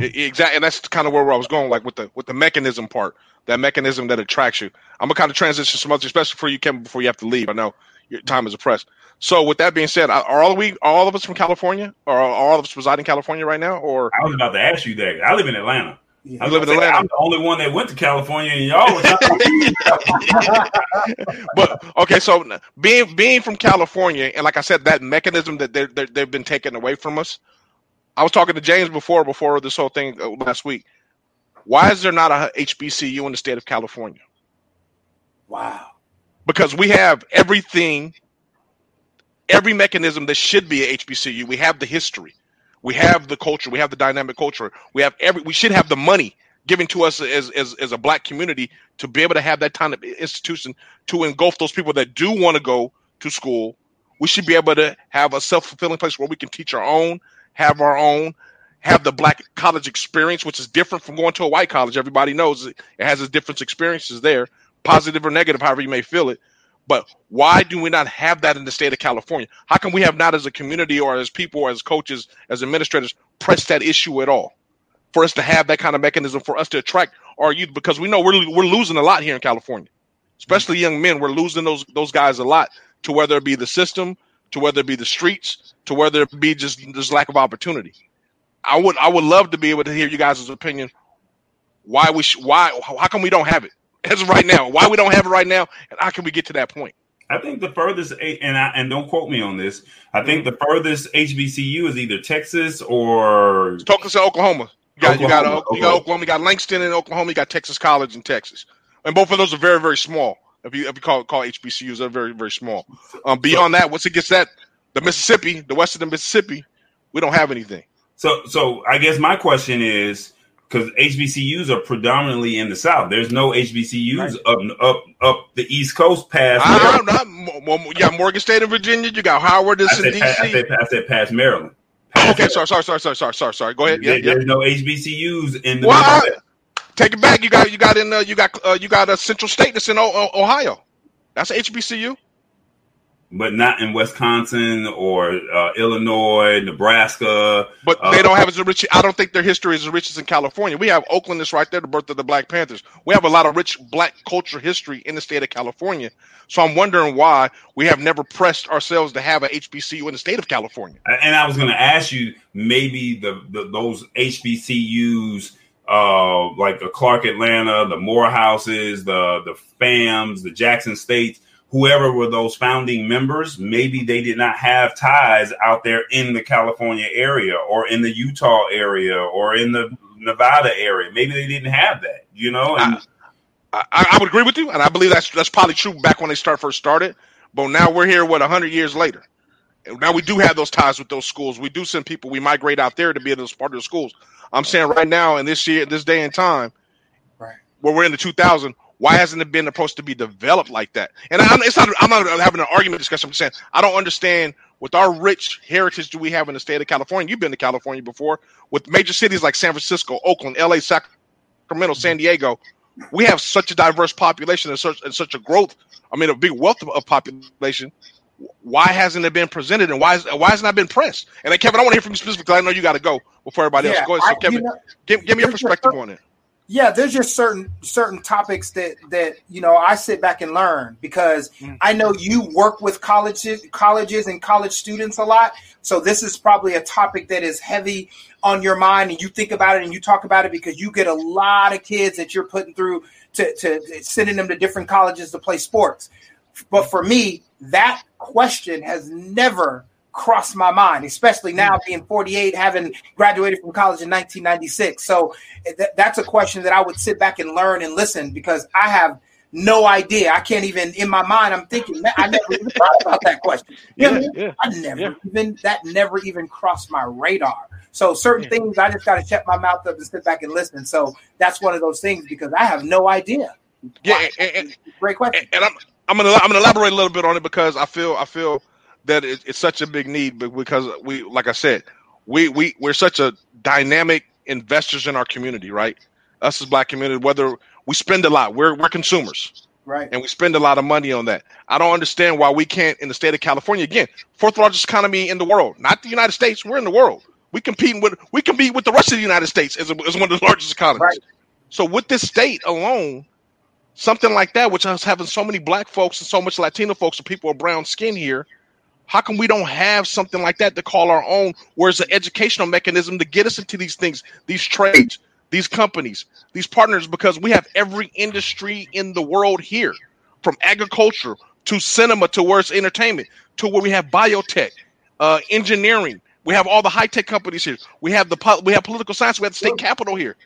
Exactly, and that's kind of where I was going, like with the with the mechanism part, that mechanism that attracts you. I'm gonna kind of transition some other, especially for you, Kevin, before you have to leave. I know your time is oppressed. So, with that being said, are all we, all of us from California, or are all of us reside in California right now? Or I was about to ask you that. I live in Atlanta. Yeah. I live in Atlanta. I'm the only one that went to California, and y'all. but okay, so being being from California, and like I said, that mechanism that they they've been taken away from us. I was talking to James before before this whole thing uh, last week. Why is there not a HBCU in the state of California? Wow. Because we have everything, every mechanism that should be a HBCU. We have the history. We have the culture. We have the dynamic culture. We have every. We should have the money given to us as as as a black community to be able to have that kind of institution to engulf those people that do want to go to school. We should be able to have a self fulfilling place where we can teach our own, have our own, have the black college experience, which is different from going to a white college. Everybody knows it has its different experiences there, positive or negative, however you may feel it. But why do we not have that in the state of California? How come we have not, as a community or as people, or as coaches, as administrators, press that issue at all? For us to have that kind of mechanism for us to attract our youth, because we know we're we're losing a lot here in California, especially young men. We're losing those those guys a lot to whether it be the system, to whether it be the streets, to whether it be just this lack of opportunity. I would I would love to be able to hear you guys' opinion. Why we sh- why how come we don't have it as of right now? Why we don't have it right now, and how can we get to that point? I think the furthest, and I, and don't quote me on this. I think the furthest HBCU is either Texas or Tulsa, Oklahoma. You got, you got, Oklahoma, you got Oklahoma. You got Langston in Oklahoma. You got Texas College in Texas, and both of those are very very small. If you if you call call HBCUs, they're very very small. Um, beyond that, once it gets that the Mississippi, the west of the Mississippi, we don't have anything. So, so I guess my question is because HBCUs are predominantly in the South. There's no HBCUs up up up the East Coast past. I don't know. Mo- mo- You got Morgan State in Virginia. You got Howard I that's in said, past, I, DC. said, I said past Maryland. Past Okay, sorry, sorry, sorry, sorry, sorry, sorry, sorry. Go ahead. Yeah, There- yeah. There's no HBCUs in the Well, I- Take it back. You got you got in uh, you got uh, you got a Central State that's in o- O- Ohio. That's a HBCU. But not in Wisconsin or uh, Illinois, Nebraska. But Uh, they don't have as rich. I don't think their history is as rich as in California. We have Oakland is right there, the birth of the Black Panthers. We have a lot of rich black culture history in the state of California. So I'm wondering why we have never pressed ourselves to have a HBCU in the state of California. And I was going to ask you maybe the, the those HBCUs uh, like the Clark Atlanta, the Morehouses, the the FAMs, the Jackson States, whoever were those founding members, maybe they did not have ties out there in the California area or in the Utah area or in the Nevada area. Maybe they didn't have that, you know. And I, I would agree with you, and I believe that's that's probably true back when they start first started. But now we're here, what hundred years later. And now we do have those ties with those schools. We do send people. We migrate out there to be in to part of the schools. I'm saying right now in this year, this day and time, Right. where we're in the 2000, why hasn't it been supposed to be developed like that? And I'm, it's not. I'm not having an argument discussion. I'm saying I don't understand with our rich heritage do we have in the state of California. You've been to California before with major cities like San Francisco, Oakland, L.A., Sacramento, San Diego. We have such a diverse population and such and such a growth. I mean, a big wealth of, of population. Why hasn't it been presented and why is, why hasn't that been pressed? And then, Kevin, I want to hear from you specifically. I know you got to go before everybody else. Yeah, Go ahead, so I- Kevin. you know- give, give me your perspective on it. Yeah there's just certain certain topics that that you know i sit back and learn because Mm. i know you work with colleges colleges and college students a lot so this is probably a topic that is heavy on your mind and you think about it and you talk about it because you get a lot of kids that you're putting through to, to sending them to different colleges to play sports but for me that question has never crossed my mind especially now mm. being 48 having graduated from college in 1996 so eh, that, that's a question that I would sit back and learn and listen because I have no idea. I can't even in my mind. I'm thinking "Man, I never even thought about that question. You know what I yeah, I never yeah. even that never even crossed my radar. So certain things I just got to shut my mouth up and sit back and listen. So that's one of those things because I have no idea. Yeah, and, and, Great question. and I'm I'm gonna I'm gonna elaborate a little bit on it because I feel I feel that it, it's such a big need because we like I said we we we're such a dynamic investors in our community right? Us as black community whether we spend a lot we're we're consumers. Right. and we spend a lot of money on that. I don't understand why we can't in the state of California again fourth largest economy in the world not the United States we're in the world. We compete with we compete with the rest of the United States as, a, as one of the largest economies. Right. so with this state alone something like that, which is having so many black folks and so much Latino folks and people with brown skin here, how come we don't have something like that to call our own? Where's the educational mechanism to get us into these things, these trades, these companies, these partners? Because we have every industry in the world here, from agriculture to cinema to where it's entertainment to where we have biotech, uh, engineering. We have all the high tech companies here. We have the we have political science. We have the state capital here.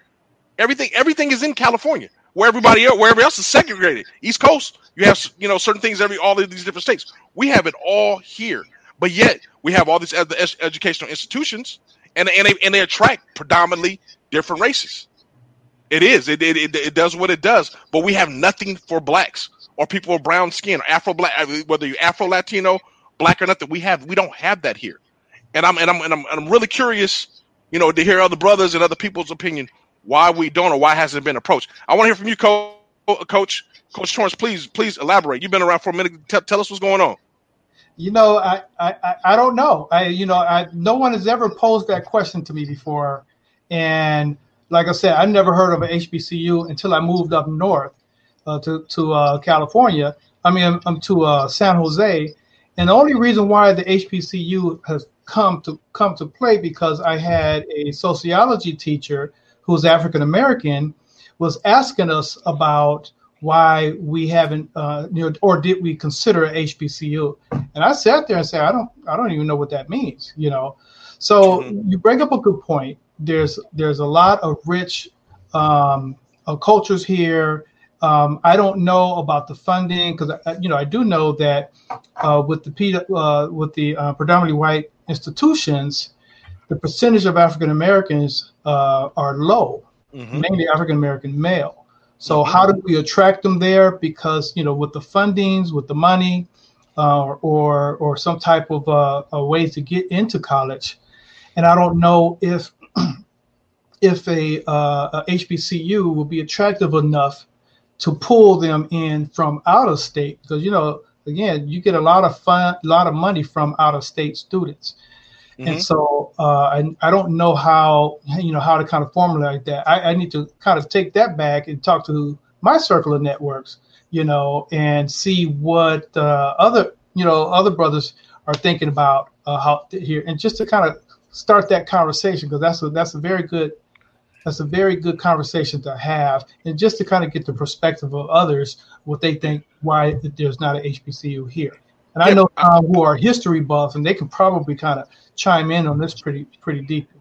Everything everything is in California, where everybody else, where everybody else is segregated. East Coast, you have you know certain things every all of these different states. We have it all here, but yet we have all these other ed- educational institutions, and and they and they attract predominantly different races. It is it it, it, it does what it does, but we have nothing for blacks or people with brown skin, or Afro black, whether you Afro Latino, black or nothing. We have we don't have that here, and I'm and I'm and I'm, and I'm really curious, you know, to hear other brothers and other people's opinion why we don't or why hasn't been approached. I want to hear from you, Co- Coach. Coach Torrance, please, please elaborate. You've been around for a minute. Tell, us what's going on. You know, I, I, I- I don't know. I, you know, I, no one has ever posed that question to me before. And like I said, I never heard of an HBCU until I moved up north uh, to, to uh, California. I mean, I'm, I'm to uh, San Jose. And the only reason why the HBCU has come to come to play because I had a sociology teacher who's African American was asking us about why we haven't, uh, you know, or did we consider HBCU? And I sat there and said, I don't, I don't even know what that means, you know. So mm-hmm. you bring up a good point. There's there's a lot of rich um, uh, cultures here. Um, I don't know about the funding because you know I do know that uh, with the uh, with the uh, predominantly white institutions, the percentage of African Americans uh, are low, mm-hmm. mainly African American male. So mm-hmm. how do we attract them there? Because you know with the fundings, with the money, uh, or or some type of a way to get into college, and I don't know if if a, uh, a HBCU will be attractive enough to pull them in from out of state because you know again you get a lot of fun a lot of money from out of state students mm-hmm. and so uh, I, I don't know how you know how to kind of formulate that. I, I need to kind of take that back and talk to my circle of networks you know and see what uh, other you know other brothers are thinking about uh, how here. And just to kind of start that conversation because that's a that's a very good that's a very good conversation to have. And just to kind of get the perspective of others what they think why there's not an hbcu here. And i know um, who are history buffs and they can probably kind of chime in on this pretty pretty deeply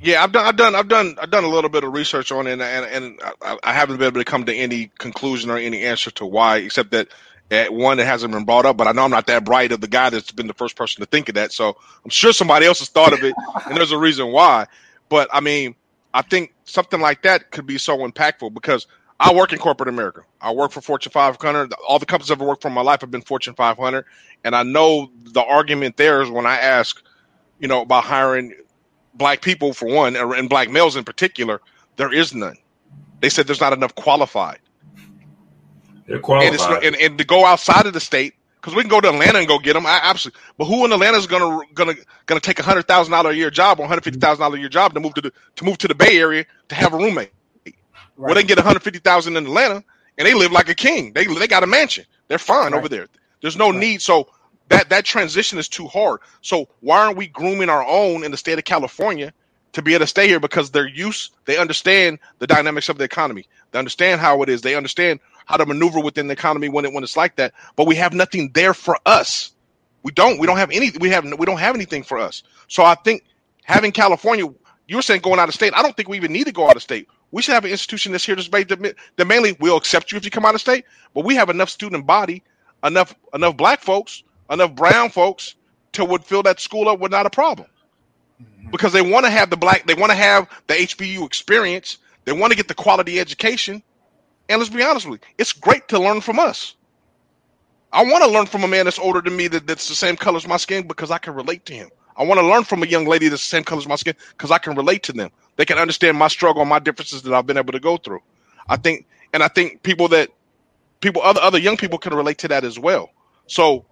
yeah i've done i've done i've done i've done a little bit of research on it and and, and I, I haven't been able to come to any conclusion or any answer to why except that at one that hasn't been brought up, but I know I'm not that bright of the guy that's been the first person to think of that. So I'm sure somebody else has thought of it, and there's a reason why. But I mean, I think something like that could be so impactful because I work in corporate America. I work for Fortune 500. All the companies I've ever worked for in my life have been Fortune 500, and I know the argument there is when I ask, you know, by hiring black people for one, and black males in particular, there is none. They said there's not enough qualified. They're qualified. And, and, and to go outside of the state, because we can go to Atlanta and go get them. I, absolutely. But who in Atlanta is gonna gonna gonna take a hundred thousand dollar a year job or one hundred fifty thousand dollar a year job to move to the to move to the Bay Area to have a roommate? Right. Well, they get one hundred fifty thousand in Atlanta and they live like a king. They they got a mansion. They're fine right. over there. There's no right. need. So that that transition is too hard. So why aren't we grooming our own in the state of California to be able to stay here because they're used, they understand the dynamics of the economy. They understand how it is. They understand how to maneuver within the economy when it when it's like that. But we have nothing there for us. We don't. We don't have any. We have. We don't have anything for us. So I think having California, you were saying going out of state. I don't think we even need to go out of state. We should have an institution that's here to that, that mainly will accept you if you come out of state. But we have enough student body, enough enough black folks, enough brown folks to would fill that school up with not a problem. Mm-hmm. Because they want to have the black, they want to have the HBU experience. They want to get the quality education. And let's be honest with you, it's great to learn from us. I want to learn from a man that's older than me that, that's the same color as my skin because I can relate to him. I want to learn from a young lady that's the same color as my skin because I can relate to them. They can understand my struggle and my differences that I've been able to go through. I think, and I think people that people other other young people can relate to that as well. So,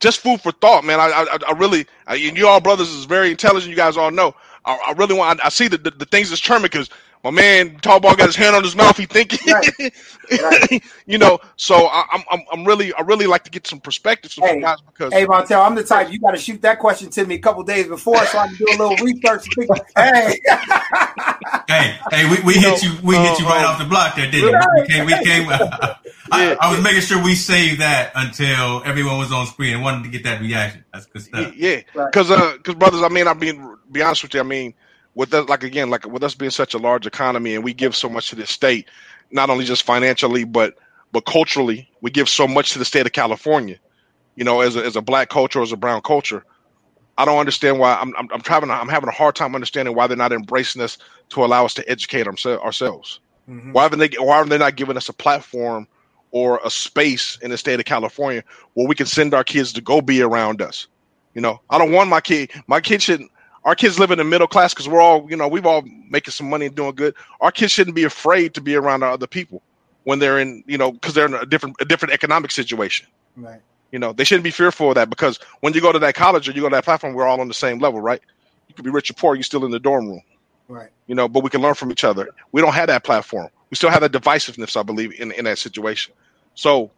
just food for thought, man. I I, I really, I, you all brothers is very intelligent. You guys all know. I, I really want. I, see the, the, the things that's charming because my man tall ball got his hand on his mouth. He thinking, right. Right. you know. So I, am I'm I'm really I really like to get some perspectives from hey, guys because hey Montel, I'm the type you got to shoot that question to me a couple days before so I can do a little research. hey, hey, hey, we, we hit you we hit you right uh, off the block there, didn't right. we? We came we came. Uh, I, I, was making sure we saved that until everyone was on screen and wanted to get that reaction. That's good stuff. Yeah, because uh, because brothers, I mean, I mean, be honest with you, I mean with us, like again, like with us being such a large economy and we give so much to this state, not only just financially, but but culturally, we give so much to the state of California. You know, as a, as a black culture, as a brown culture, I don't understand why I'm I'm, I'm having I'm having a hard time understanding why they're not embracing us to allow us to educate ourselves. Mm-hmm. Why haven't they why aren't they not giving us a platform or a space in the state of California where we can send our kids to go be around us? You know, I don't want my kid. My kid shouldn't our kids live in the middle class because we're all, you know, we've all making some money and doing good. Our kids shouldn't be afraid to be around other people when they're in, you know, because they're in a different a different economic situation. Right. You know, they shouldn't be fearful of that because when you go to that college or you go to that platform, we're all on the same level, right? You could be rich or poor, you're still in the dorm room. Right. You know, but we can learn from each other. We don't have that platform. We still have that divisiveness, I believe, in, in that situation. So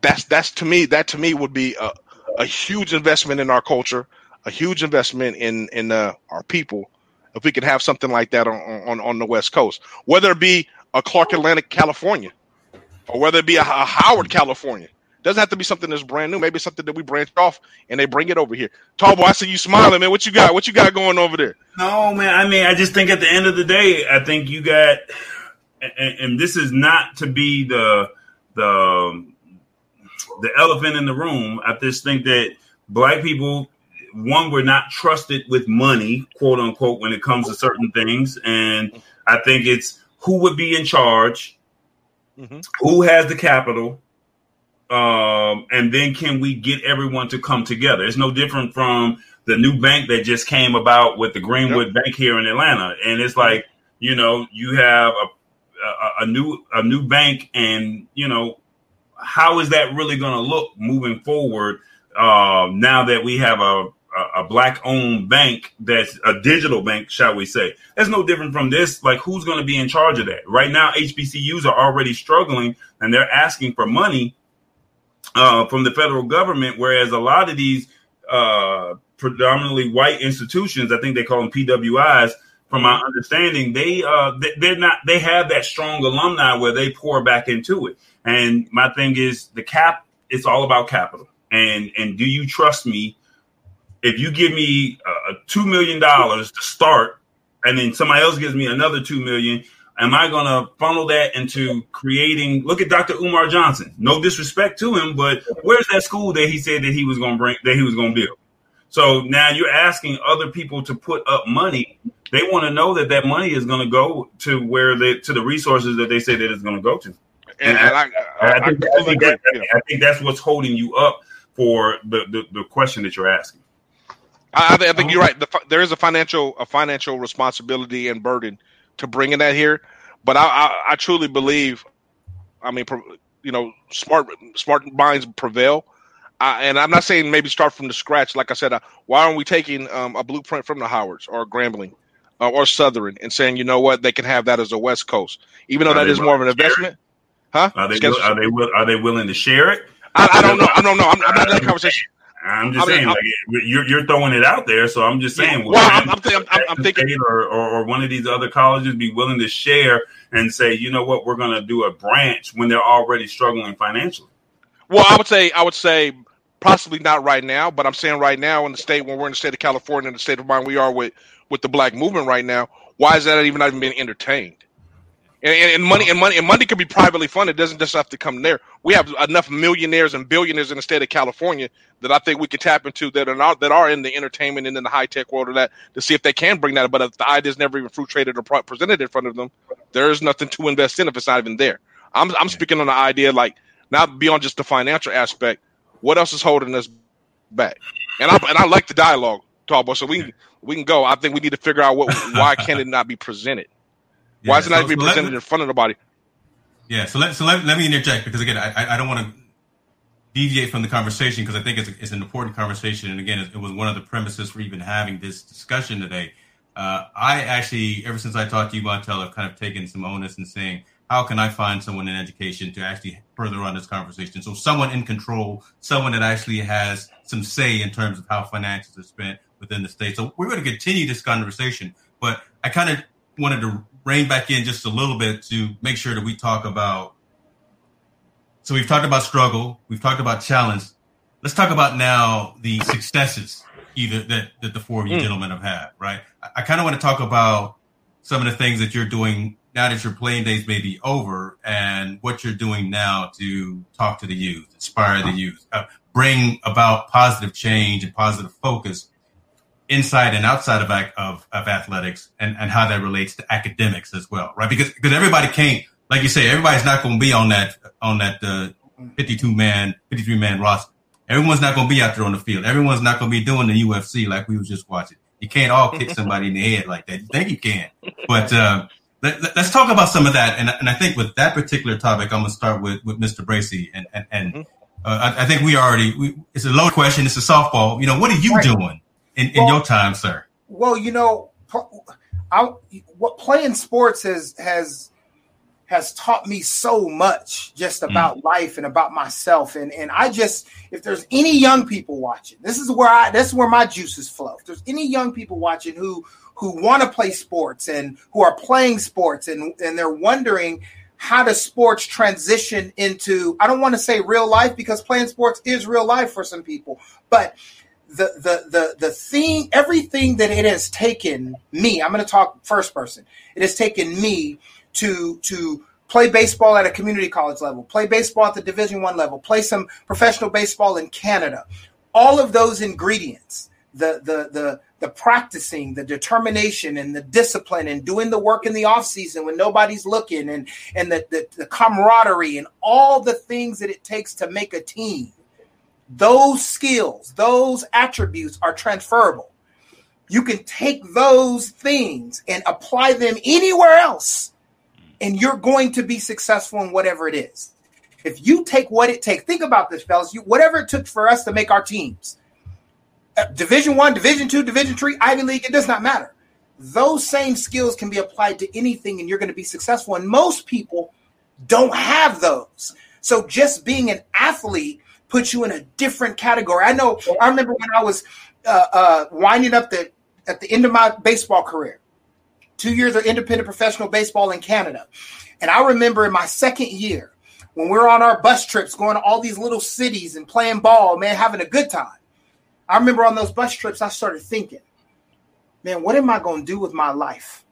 that's that's to me, that to me would be a, a huge investment in our culture, a huge investment in in uh, our people if we could have something like that on, on on the West Coast, whether it be a Clark Atlantic, California, or whether it be a, a Howard, California. Doesn't have to be something that's brand new. Maybe something that we branch off and they bring it over here. Tall boy, I see you smiling, man. What you got? What you got going over there? No, man. I mean, I just think at the end of the day, I think you got, and, and this is not to be the the the elephant in the room. I just think that black people, one, we're not trusted with money, quote unquote, when it comes to certain things, and I think it's who would be in charge, mm-hmm. who has the capital um, and then can we get everyone to come together? It's no different from the new bank that just came about with the Greenwood yep. Bank here in Atlanta, and it's like you know you have a, a, a new a new bank, and you know how is that really going to look moving forward? Uh, now that we have a a black owned bank that's a digital bank, shall we say. That's no different from this. Like, who's going to be in charge of that? Right now, HBCUs are already struggling and they're asking for money uh, from the federal government, whereas a lot of these uh, predominantly white institutions, I think they call them PWIs. From my understanding, they uh, they're not they have that strong alumni where they pour back into it. And my thing is the cap. It's all about capital. And and do you trust me? If you give me uh, two million dollars to start, and then somebody else gives me another two million, am I going to funnel that into creating? Look at Dr. Umar Johnson. No disrespect to him, but where's that school that he said that he was going to bring that he was going to build? So now you're asking other people to put up money. They want to know that that money is going to go to where they to the resources that they say that it's going to go to. And, and I, I, I, think, I, think that, I think that's what's holding you up for the, the, the question that you're asking. I, I think you're right. The, there is a financial a financial responsibility and burden to bringing that here. But I, I, I truly believe, I mean, you know, smart smart minds prevail. Uh, and I'm not saying maybe start from the scratch. Like I said, uh, why aren't we taking um, a blueprint from the Howards or Grambling uh, or Southern and saying, you know what, they can have that as a West Coast, even though are that is more of an investment? Huh? Are they, will, are they are they willing to share it? I, I don't know. I don't know. I'm, I'm not in that conversation. I'm just I mean, saying, like, you're you're throwing it out there, so I'm just saying. Well, I'm, I'm, I'm, I'm thinking, or, or, or one of these other colleges be willing to share and say, you know what, we're going to do a branch when they're already struggling financially. Well, I would say, I would say, possibly not right now, but I'm saying right now in the state when we're in the state of California, in the state of mind we are with with the black movement right now, why is that even not even being entertained? And, and, money and money and money can be privately funded. It doesn't just have to come there. We have enough millionaires and billionaires in the state of California that I think we can tap into that are not that are in the entertainment and in the high tech world of that to see if they can bring that. But if the idea is never even fruit traded or presented in front of them, there is nothing to invest in if it's not even there. I'm I'm speaking on the idea like not beyond just the financial aspect. What else is holding us back? And I and I like the dialogue, Talbot. So we we can go. I think we need to figure out what why can it not be presented. Why yeah, is it not so, being so presented me, in front of the body? Yeah, so let so let, let me interject because again, I I don't want to deviate from the conversation because I think it's, a, it's an important conversation, and again, it, it, was one of the premises for even having this discussion today. Uh, I actually, ever since I talked to you, Montel, have kind of taken some onus and saying, how can I find someone in education to actually further on this conversation? So someone in control, someone that actually has some say in terms of how finances are spent within the state. So we're going to continue this conversation, but I kind of wanted to rein back in just a little bit to make sure that we talk about. So we've talked about struggle, we've talked about challenge. Let's talk about now the successes either that, that the four of you mm. gentlemen have had, right? I, I kind of want to talk about some of the things that you're doing now that your playing days may be over and what you're doing now to talk to the youth, inspire the youth, uh, bring about positive change and positive focus inside and outside of, of, of athletics and, and how that relates to academics as well, right? Because, because everybody can't, like you say, everybody's not going to be on that, on that, uh, 52 man, 53 man roster. Everyone's not going to be out there on the field. Everyone's not going to be doing the UFC like we was just watching. You can't all kick somebody in the head like that. You think you can, but, uh, let, us talk about some of that. And, and I think with that particular topic, I'm going to start with, with Mr. Bracy. And, and, and uh, I, I, think we already, we, it's a low question. It's a softball. You know, what are you right. doing in, in well, your time, sir? Well, you know, I, what playing sports has has has taught me so much just about mm. life and about myself. And and I just, if there's any young people watching, this is where I this is where my juices flow. If there's any young people watching who who want to play sports and who are playing sports and and they're wondering how does sports transition into I don't want to say real life because playing sports is real life for some people, but the the the the thing everything that it has taken me, I'm going to talk first person. It has taken me to to play baseball at a community college level, play baseball at the Division One level, play some professional baseball in Canada. All of those ingredients, the the the the practicing, the determination, and the discipline, and doing the work in the off season when nobody's looking, and and the, the, the camaraderie, and all the things that it takes to make a team. Those skills, those attributes are transferable. You can take those things and apply them anywhere else and you're going to be successful in whatever it is. If you take what it takes, think about this, fellas. You, whatever it took for us to make our teams, uh, Division One, Division Two, Division Three, Ivy League, it does not matter. Those same skills can be applied to anything, and you're going to be successful. And most people don't have those. So just being an athlete puts you in a different category. I know. I remember when I was uh, uh, winding up the at the end of my baseball career two years of independent professional baseball in Canada. And I remember in my second year, when we were on our bus trips going to all these little cities and playing ball, man, having a good time. I remember on those bus trips, I started thinking, man, what am I going to do with my life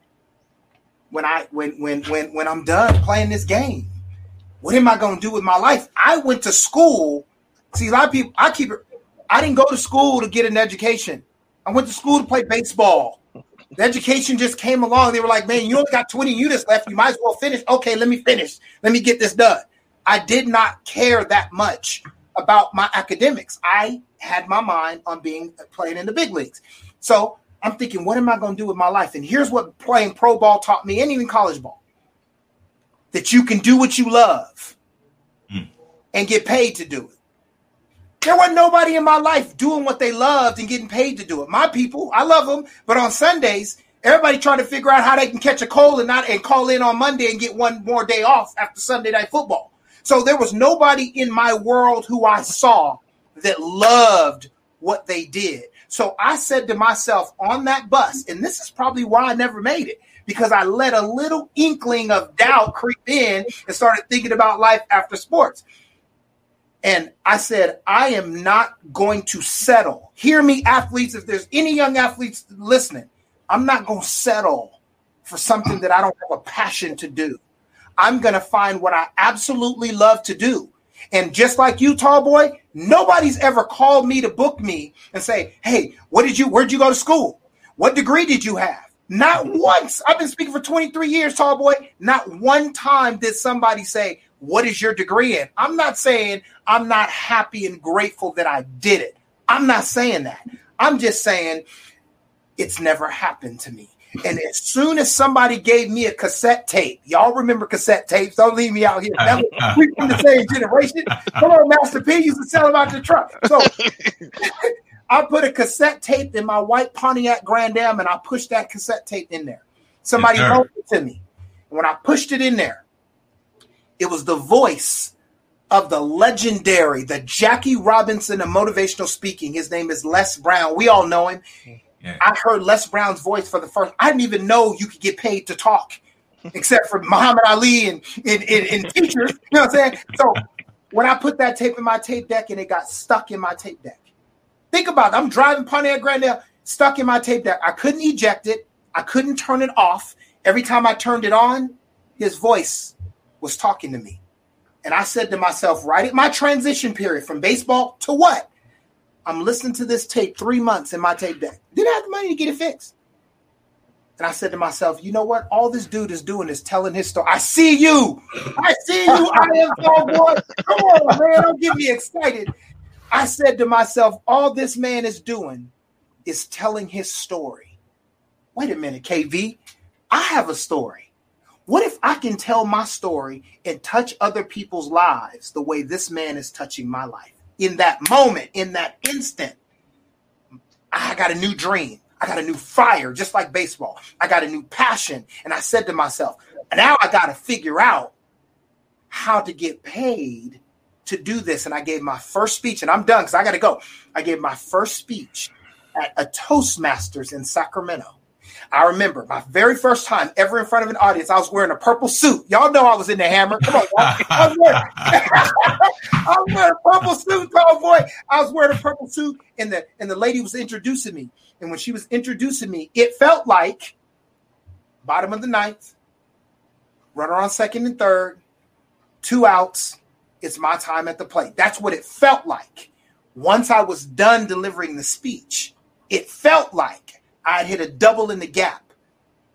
when I when when when when I'm done playing this game? What am I going to do with my life? I went to school. See, a lot of people, I keep it. I didn't go to school to get an education. I went to school to play baseball. The education just came along. They were like, man, you only got 20 units left. You might as well finish. Okay, let me finish. Let me get this done. I did not care that much about my academics. I had my mind on being playing in the big leagues. So I'm thinking, what am I going to do with my life? And here's what playing pro ball taught me, and even college ball that you can do what you love mm. and get paid to do it. There wasn't nobody in my life doing what they loved and getting paid to do it. My people, I love them, but on Sundays, everybody trying to figure out how they can catch a cold and not and call in on Monday and get one more day off after Sunday night football. So there was nobody in my world who I saw that loved what they did. So I said to myself on that bus, and this is probably why I never made it, because I let a little inkling of doubt creep in and started thinking about life after sports. And I said, I am not going to settle. Hear me, athletes. If there's any young athletes listening, I'm not going to settle for something that I don't have a passion to do. I'm going to find what I absolutely love to do. And just like you, tall boy, nobody's ever called me to book me and say, Hey, what did you, where'd you go to school? What degree did you have? Not once. I've been speaking for 23 years, tall boy. Not one time did somebody say, what is your degree in? I'm not saying I'm not happy and grateful that I did it. I'm not saying that. I'm just saying it's never happened to me. And as soon as somebody gave me a cassette tape, y'all remember cassette tapes? Don't leave me out here. we from the same generation. Come on, Master P used to sell them out the truck. So I put a cassette tape in my white Pontiac Grand Am and I pushed that cassette tape in there. Somebody yes, wrote it to me. And when I pushed it in there, it was the voice of the legendary, the Jackie Robinson of motivational speaking. His name is Les Brown. We all know him. Yeah. I heard Les Brown's voice for the first. I didn't even know you could get paid to talk, except for Muhammad Ali and, and, and, and teachers. You know what I'm saying? So when I put that tape in my tape deck and it got stuck in my tape deck, think about it. I'm driving Pontiac Glendale, stuck in my tape deck. I couldn't eject it. I couldn't turn it off. Every time I turned it on, his voice was talking to me. And I said to myself, right at my transition period from baseball to what? I'm listening to this tape three months in my tape deck. Didn't have the money to get it fixed. And I said to myself, you know what? All this dude is doing is telling his story. I see you. I see you. I am so boy. Come on, man. Don't get me excited. I said to myself, all this man is doing is telling his story. Wait a minute, KV. I have a story. What if I can tell my story and touch other people's lives the way this man is touching my life? In that moment, in that instant, I got a new dream. I got a new fire, just like baseball. I got a new passion. And I said to myself, now I got to figure out how to get paid to do this. And I gave my first speech, and I'm done because I got to go. I gave my first speech at a Toastmasters in Sacramento. I remember my very first time ever in front of an audience, I was wearing a purple suit. Y'all know I was in the hammer. Come on, I was, wearing, I was wearing a purple suit, tall boy. I was wearing a purple suit, and the and the lady was introducing me. And when she was introducing me, it felt like bottom of the ninth, runner on second and third, two outs. It's my time at the plate. That's what it felt like. Once I was done delivering the speech, it felt like I'd hit a double in the gap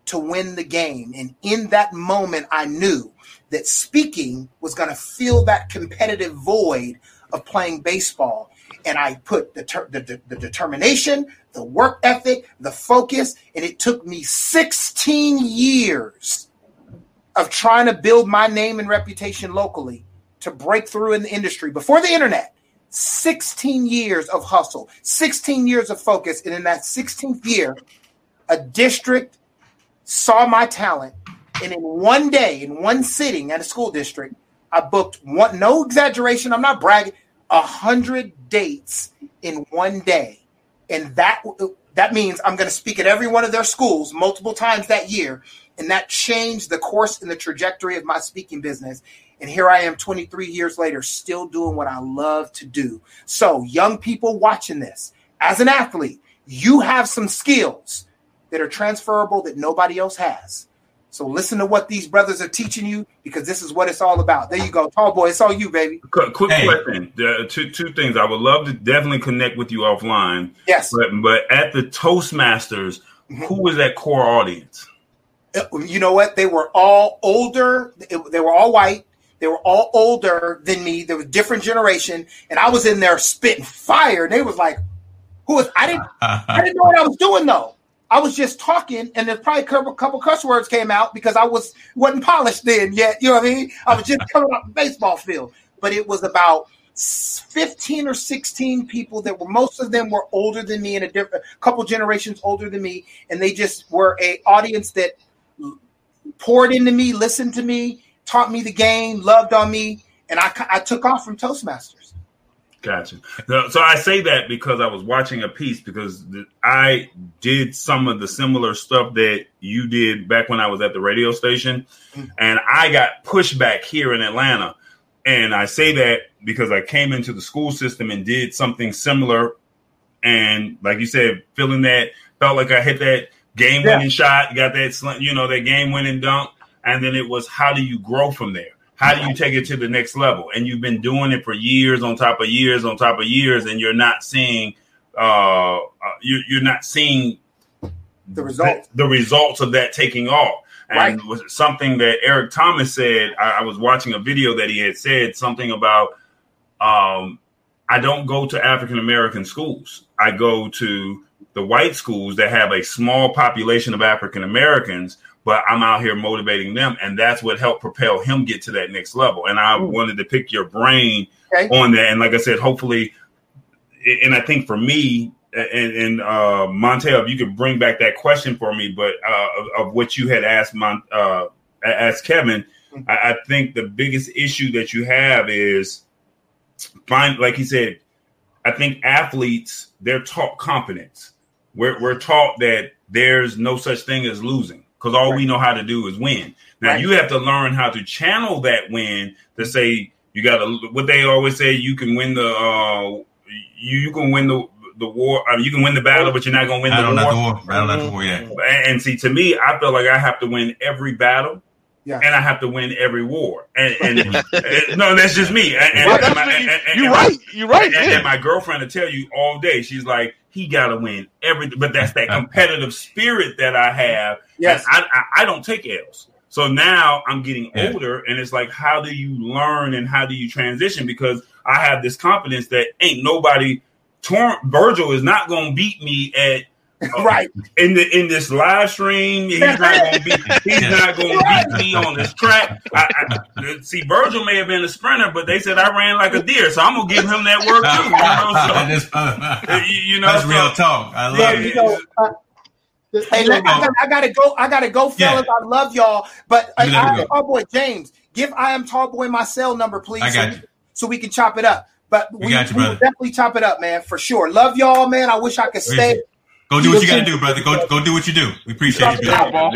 to win the game. And in that moment, I knew that speaking was going to fill that competitive void of playing baseball. And I put the, ter- the, the, determination, the work ethic, the focus, and it took me 16 years of trying to build my name and reputation locally to break through in the industry before the internet. 16 years of hustle, 16 years of focus. And in that 16th year, a district saw my talent. And in one day, in one sitting at a school district, I booked one, no exaggeration, I'm not bragging, a hundred dates in one day. And that that means I'm going to speak at every one of their schools multiple times that year. And that changed the course and the trajectory of my speaking business. And here I am 23 years later, still doing what I love to do. So, young people watching this, as an athlete, you have some skills that are transferable that nobody else has. So listen to what these brothers are teaching you because this is what it's all about. There you go, tall boy. It's all you, baby. Quick, quick hey. question: uh, two two things. I would love to definitely connect with you offline. Yes, but but at the Toastmasters, mm-hmm. who was that core audience? Uh, you know what? They were all older. They were all white. They were all older than me. There was different generation, and I was in there spitting fire. And they was like, "Who was?" I didn't. I didn't know what I was doing though. I was just talking, and there's probably a couple, couple cuss words came out because I was wasn't polished then yet. You know what I mean? I was just coming off the baseball field, but it was about 15 or 16 people that were most of them were older than me and a different couple generations older than me and they just were a audience that poured into me listened to me taught me the game, loved on me, and I, I took off from Toastmasters. Gotcha. So I say that because I was watching a piece because I did some of the similar stuff that you did back when I was at the radio station, mm-hmm. and I got pushback here in Atlanta. And I say that because I came into the school system and did something similar, and like you said, feeling that felt like I hit that game winning yeah. shot, got that you know that game winning dunk, and then it was how do you grow from there? How do you take it to the next level? And you've been doing it for years on top of years on top of years, and you're not seeing uh, uh you, you're not seeing the results the results of that taking off. And right. was something that Eric Thomas said. I, I, was watching a video that he had said something about um, I don't go to African American schools. I go to the white schools that have a small population of African Americans but I'm out here motivating them, and that's what helped propel him get to that next level. And I Ooh. wanted to pick your brain okay. on that, and like I said, hopefully, and I think for me and, and uh, Montel, if you could bring back that question for me, but uh, of, of, what you had asked Mon, uh, asked Kevin, mm-hmm. I, I think the biggest issue that you have is find, like he said, I think athletes they're taught confidence. We're, we're taught that there's no such thing as losing because all right. we know how to do is win. Now right. you have to learn how to channel that win to say you got to. What they always say, you can win the. Uh, you, you can win the the war. I mean, you can win the battle, but you're not going to win the war. the war. Battle not the war. Yeah. And, and, see, to me, I feel like I have to win every battle. Yeah. And I have to win every war. And, and, and no, that's just me. And, well, that's my, you're right. You're right. And, my girlfriend will tell you all day. She's like, he got to win everything. But that's that competitive spirit that I have. Yes. I, I, I, don't take L's. So now I'm getting yeah. older, and it's like, how do you learn and how do you transition? Because I have this confidence that ain't nobody. Torn, Virgil is not going to beat me at Uh, right in the in this live stream. He's not going to beat. He's not going to beat me on this track. I, I, see, Virgil may have been a sprinter, but they said I ran like a deer, so I'm gonna give him that work too. You know, so, uh, you know that's so, real talk. I love yeah, it. You know, uh, Hey, I, gotta, I, gotta, go. I gotta go, fellas. Yeah. I love y'all, but uh, I, I am Tall Boy James. Give I am Tall Boy my cell number, please. I got so, you. so we can chop it up. But we, got you, we definitely chop it up, man, for sure. Love y'all, man. I wish I could stay. Go do what you got to do, brother. Go go do what you do. We appreciate you. Now,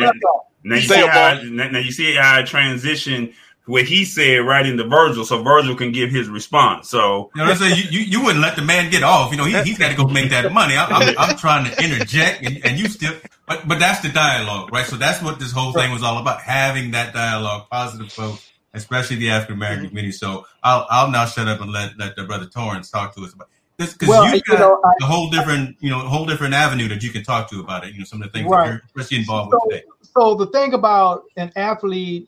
now, you see how, now you see how I transition what he said right into Virgil, so Virgil can give his response. So you know what I'm saying? You, you, you wouldn't let the man get off. You know, he, has got to go make that money. I'm, I'm, I'm trying to interject, and, and, you still, but but that's the dialogue, right? So that's what this whole thing was all about: having that dialogue, positive folks, especially the African American mm-hmm. community. So I'll I'll now shut up and let let the brother Torrance talk to us about because well, you've got you know, I, a whole different, you know, a whole different avenue that you can talk to about it. You know, some of the things right. that you're especially involved so, with today. So the thing about an athlete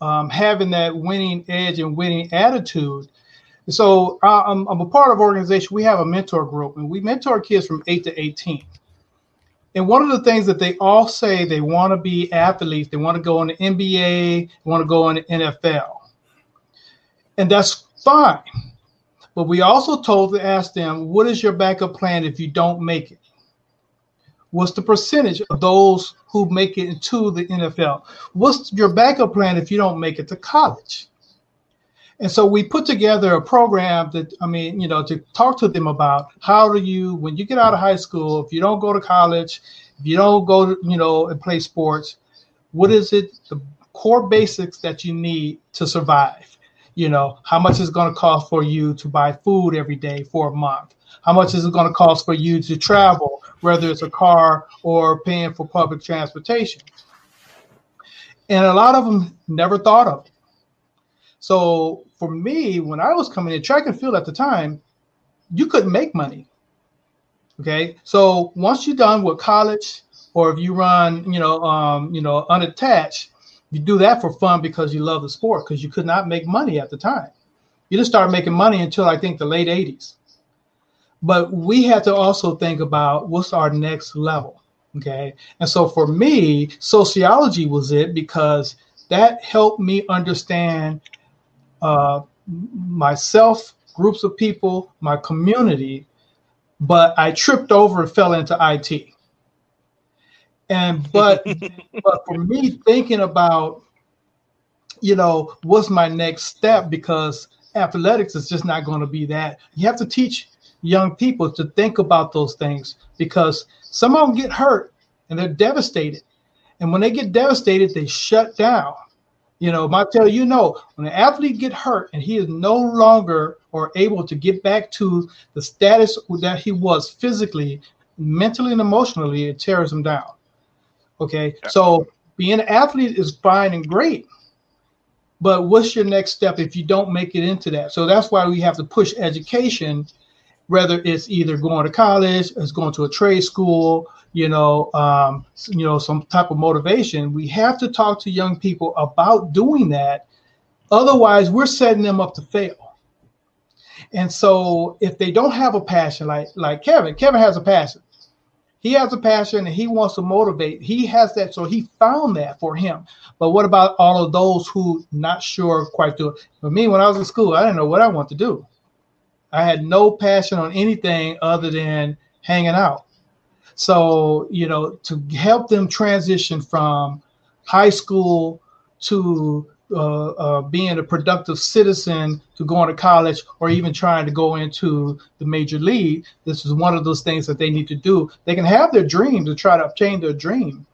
um, having that winning edge and winning attitude. So uh, I'm, I'm, a part of organization. We have a mentor group, and we mentor kids from eight to 18. And one of the things that they all say they want to be athletes, they want to go in the NBA, they want to go in the NFL, and that's fine. But we also told to ask them, what is your backup plan if you don't make it? What's the percentage of those who make it into the NFL? What's your backup plan if you don't make it to college? And so we put together a program that, I mean, you know, to talk to them about how do you, when you get out of high school, if you don't go to college, if you don't go, to, you know, and play sports, what is it, the core basics that you need to survive? You know, how much is going to cost for you to buy food every day for a month? How much is it going to cost for you to travel, whether it's a car or paying for public transportation? And a lot of them never thought of it. So for me, when I was coming in track and field at the time, you couldn't make money. Okay. So once you're done with college, or if you run, you know, um, you know, unattached, you do that for fun because you love the sport because you could not make money at the time. You didn't start making money until I think the late 80s. But we had to also think about what's our next level. Okay. And so for me, sociology was it because that helped me understand uh, myself, groups of people, my community. But I tripped over and fell into IT. And but but for me thinking about, you know, what's my next step because athletics is just not going to be that. You have to teach young people to think about those things because some of them get hurt and they're devastated. And when they get devastated, they shut down. You know, tell you know, when an athlete get hurt and he is no longer or able to get back to the status that he was physically, mentally, and emotionally, it tears him down. Okay, so being an athlete is fine and great, but what's your next step if you don't make it into that? So that's why we have to push education whether it's either going to college, it's going to a trade school, you know, um, you know, some type of motivation. We have to talk to young people about doing that. Otherwise, we're setting them up to fail. And so, if they don't have a passion, like like Kevin, Kevin has a passion. He has a passion and he wants to motivate. He has that, so he found that for him. But what about all of those who not sure quite do it? For me, when I was in school, I didn't know what I want to do. I had no passion on anything other than hanging out. So, you know, to help them transition from high school to uh, uh, being a productive citizen to going to college or even trying to go into the major league, this is one of those things that they need to do. They can have their dream to try to obtain their dream,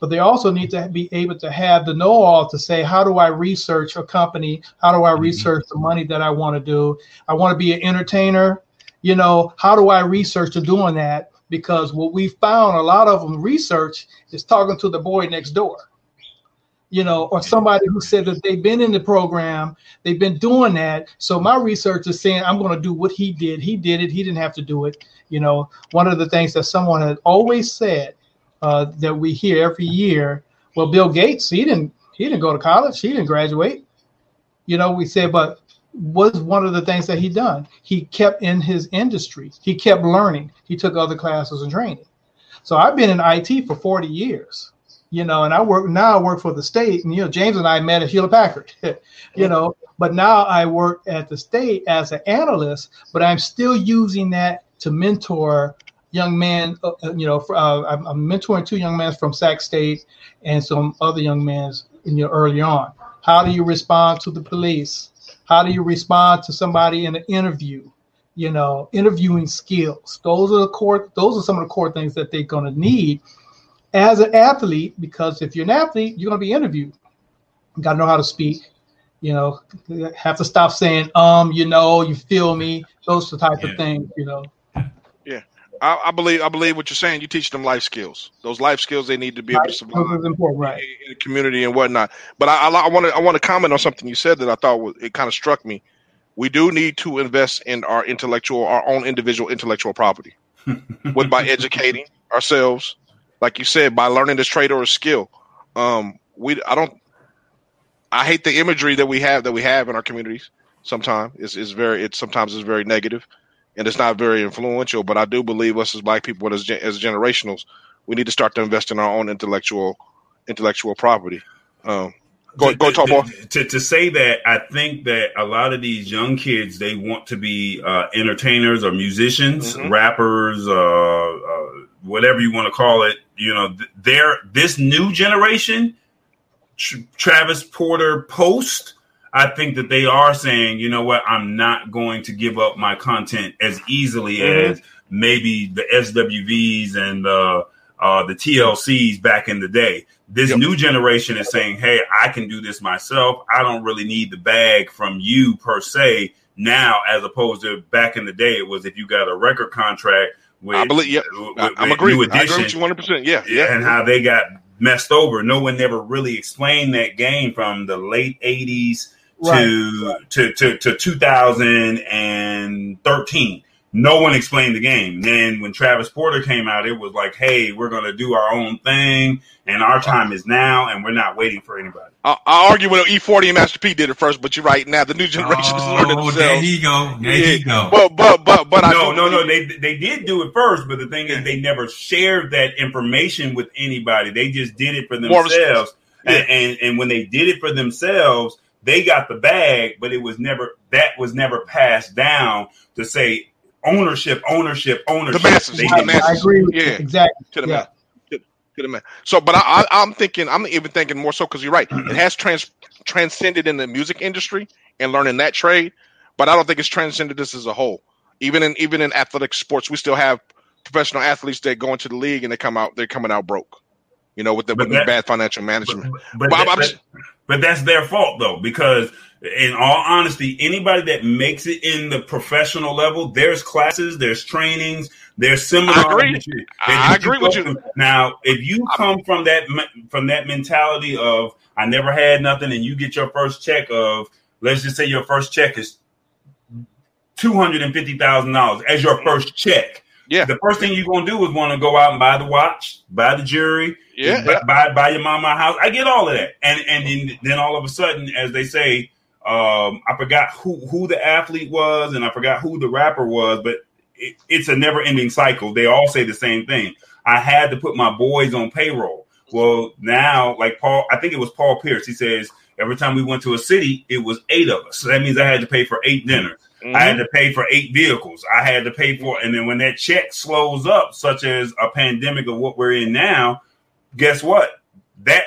but they also need to be able to have the know-all to say how do i research a company? How do i mm-hmm. research the money that i want to do? I want to be an entertainer. You know how do i research to doing that? Because what we found a lot of them research is talking to the boy next door you know or somebody who said that they've been in the program they've been doing that so my research is saying i'm going to do what he did he did it he didn't have to do it you know one of the things that someone had always said uh, that we hear every year. Well, Bill Gates, he didn't he didn't go to college, he didn't graduate. You know, we say, but was one of the things that he done. He kept in his industry. He kept learning. He took other classes and training. So I've been in IT for 40 years, you know, and I work now I work for the state. And you know, James and I met at Hewlett Packard, you know, but now I work at the state as an analyst, but I'm still using that to mentor young men, uh, uh you know, uh, I'm, I'm, mentoring two young men from Sac State and some other young men, you know, early on. How do you respond to the police? How do you respond to somebody in an interview? You know, interviewing skills. Those are the core. Those are some of the core things that they're going to need as an athlete. Because if you're an athlete, you're going to be interviewed. You got to know how to speak. You know, have to stop saying um. You know, you feel me. Those the type yeah. of things. You know. I, I, believe I believe what you're saying. You teach them life skills. Those life skills they need to be able to survive right. in the community and whatnot. But I, I want to I want to comment on something you said that I thought was, it kind of struck me. We do need to invest in our intellectual, our own individual intellectual property, with by educating ourselves, like you said, by learning this trade or a skill. Um, we I don't. I hate the imagery that we have that we have in our communities. Sometimes it's, it's very it's sometimes it's very negative and it's not very influential. But I do believe us as black people, as as generationals, we need to start to invest in our own intellectual intellectual property. Um, go go talk more. To, to say that, I think that a lot of these young kids they want to be uh, entertainers or musicians, mm-hmm. rappers, uh, uh, whatever you want to call it. You know, they're this new generation. Travis Porter post I think that they are saying, you know what, I'm not going to give up my content as easily mm-hmm. as maybe the SWVs and the uh, the TLCs back in the day. This yep. new generation is saying, hey, I can do this myself. I don't really need the bag from you per se now, as opposed to back in the day, it was if you got a record contract with, I believe, yeah, with, I'm agree. Edition, I agree with you 100. percent Yeah, yeah, and how they got messed over. No one never really explained that game from the late 80s right, to, to to to 2013. No one explained the game. Then when Travis Porter came out, it was like, "Hey, we're going to do our own thing, and our time is now, and we're not waiting for anybody." I, I argue when E40 and Master P did it first, but you're right. Now the new generation oh, is learning oh, themselves. There he go. There yeah. he go. But but but but no no no. They they did do it first, but the thing is, they never shared that information with anybody. They just did it for themselves. Yeah. And, and and when they did it for themselves, they got the bag, but it was never that was never passed down to say ownership, ownership, ownership. The masses, they, the masses. I agree. yeah, exactly. To the yeah. To, So, but I, I, am thinking, I'm even thinking more so because you're right. It has trans transcended in the music industry and learning that trade, but I don't think it's transcended this as a whole. Even in even in athletic sports, we still have professional athletes that go into the league and they come out they're coming out broke. You know, with the, with that, the bad financial management. But, but, but, that, but that's their fault though, because in all honesty, anybody that makes it in the professional level, there's classes, there's trainings, there's seminars. I agree. You, I agree with you. Now, if you come from that from that mentality of I never had nothing, and you get your first check of let's just say your first check is two hundred and fifty thousand dollars as your mm-hmm. first check. Yeah. The first thing you're gonna do is want to go out and buy the watch, buy the jewelry, yeah, buy buy your mama a house. I get all of that, and and then, then all of a sudden, as they say, um, I forgot who who the athlete was, and I forgot who the rapper was, but it, it's a never ending cycle. They all say the same thing. I had to put my boys on payroll. Well, now, like Paul, I think it was Paul Pierce. He says every time we went to a city, it was eight of us. So that means I had to pay for eight dinners. Mm-hmm. I had to pay for eight vehicles. I had to pay for, and then when that check slows up, such as a pandemic of what we're in now, guess what? That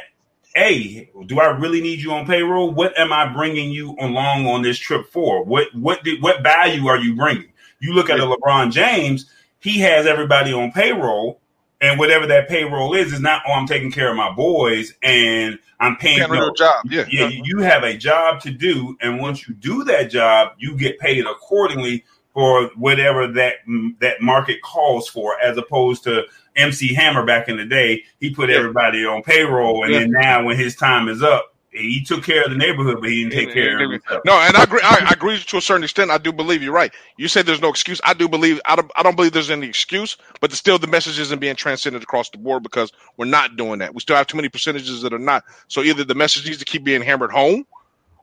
hey, do I really need you on payroll? What am I bringing you along on this trip for? What what did what value are you bringing? You look at a LeBron James, he has everybody on payroll, and whatever that payroll is is not oh I'm taking care of my boys and I'm paying no, job. Yeah, yeah, you have a job to do, and once you do that job, you get paid accordingly for whatever that that market calls for, as opposed to MC Hammer back in the day. He put yeah. everybody on payroll, and yeah. then now when his time is up, he took care of the neighborhood, but he didn't take care of himself. No, and I agree. I, I, agree to a certain extent. I do believe you're right. You say there's no excuse. I do believe. I don't. I don't believe there's any excuse, but still, the message isn't being transcended across the board because we're not doing that. We still have too many percentages that are not. So either the message needs to keep being hammered home,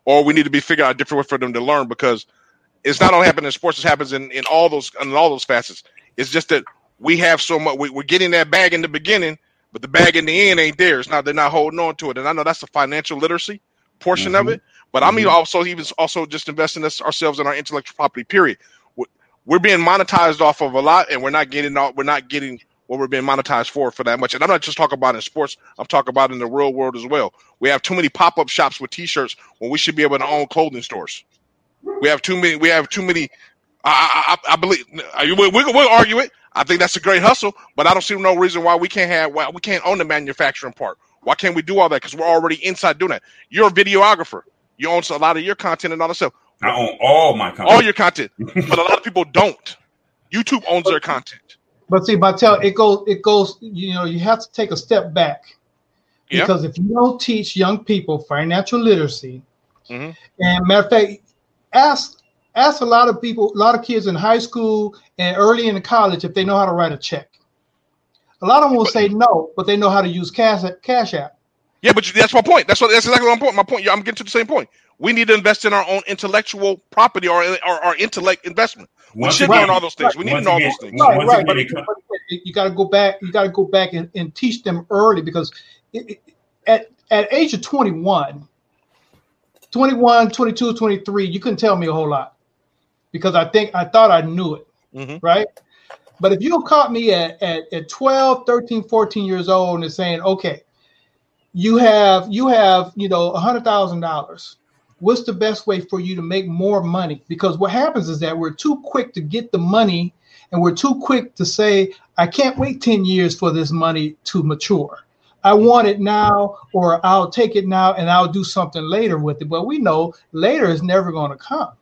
or we need to be figuring out a different way for them to learn because it's not only happening in sports; it happens in, in all those in all those facets. It's just that we have so much. We, are getting that bag in the beginning, but the bag in the end ain't there. It's not. They're not holding on to it, and I know that's the financial literacy portion mm-hmm. of it. But mm-hmm. I mean, mm-hmm. also even also just investing us, ourselves in our intellectual property. Period. we're being monetized off of a lot, and we're not getting all, we're not getting what we're being monetized for for that much. And I'm not just talking about in sports; I'm talking about in the real world as well. We have too many pop up shops with T-shirts when we should be able to own clothing stores. We have too many. We have too many. I, I, I believe we, we, we'll argue it. I think that's a great hustle, but I don't see no reason why we can't have why we can't own the manufacturing part. Why can't we do all that? Because we're already inside doing that. You're a videographer. You own a lot of your content and all that stuff. I own all my content. All your content, but a lot of people don't. YouTube owns their content. But see, Martel, it goes, it goes. You know, you have to take a step back because yeah. if you don't teach young people financial literacy, mm-hmm. and matter of fact, ask ask a lot of people, a lot of kids in high school and early in the college if they know how to write a check. A lot of them will say no, but they know how to use Cash Cash App. Yeah, but that's my point. That's what that's exactly my point. My point. I'm getting to the same point. We need to invest in our own intellectual property or, or our intellect investment. We should right, learn all those things. Right, we need to know all those things. Right, right. But, but you got to go back. You got to go back and, and, teach them early because it, it, at at age of 21, 21, 22, 23, you couldn't tell me a whole lot because I think I thought I knew it. Mm-hmm. Right. But if you caught me at, at, at 12, 13, 14 years old and saying, okay, you have you have you know a hundred thousand dollars what's the best way for you to make more money because what happens is that we're too quick to get the money and we're too quick to say i can't wait 10 years for this money to mature i want it now or i'll take it now and i'll do something later with it but we know later is never going to come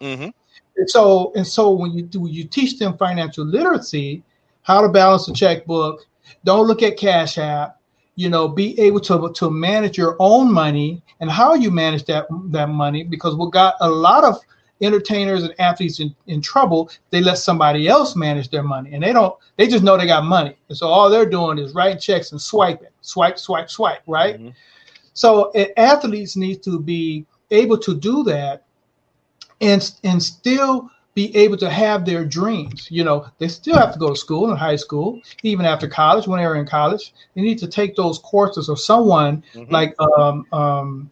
mm-hmm. And so and so when you do you teach them financial literacy how to balance a checkbook don't look at cash app you know be able to to manage your own money and how you manage that that money because we got a lot of entertainers and athletes in, in trouble they let somebody else manage their money and they don't they just know they got money and so all they're doing is writing checks and swiping swipe swipe swipe right mm-hmm. so athletes need to be able to do that and and still be able to have their dreams. You know, they still have to go to school in high school, even after college, when they're in college. They need to take those courses or someone mm-hmm. like, um, um,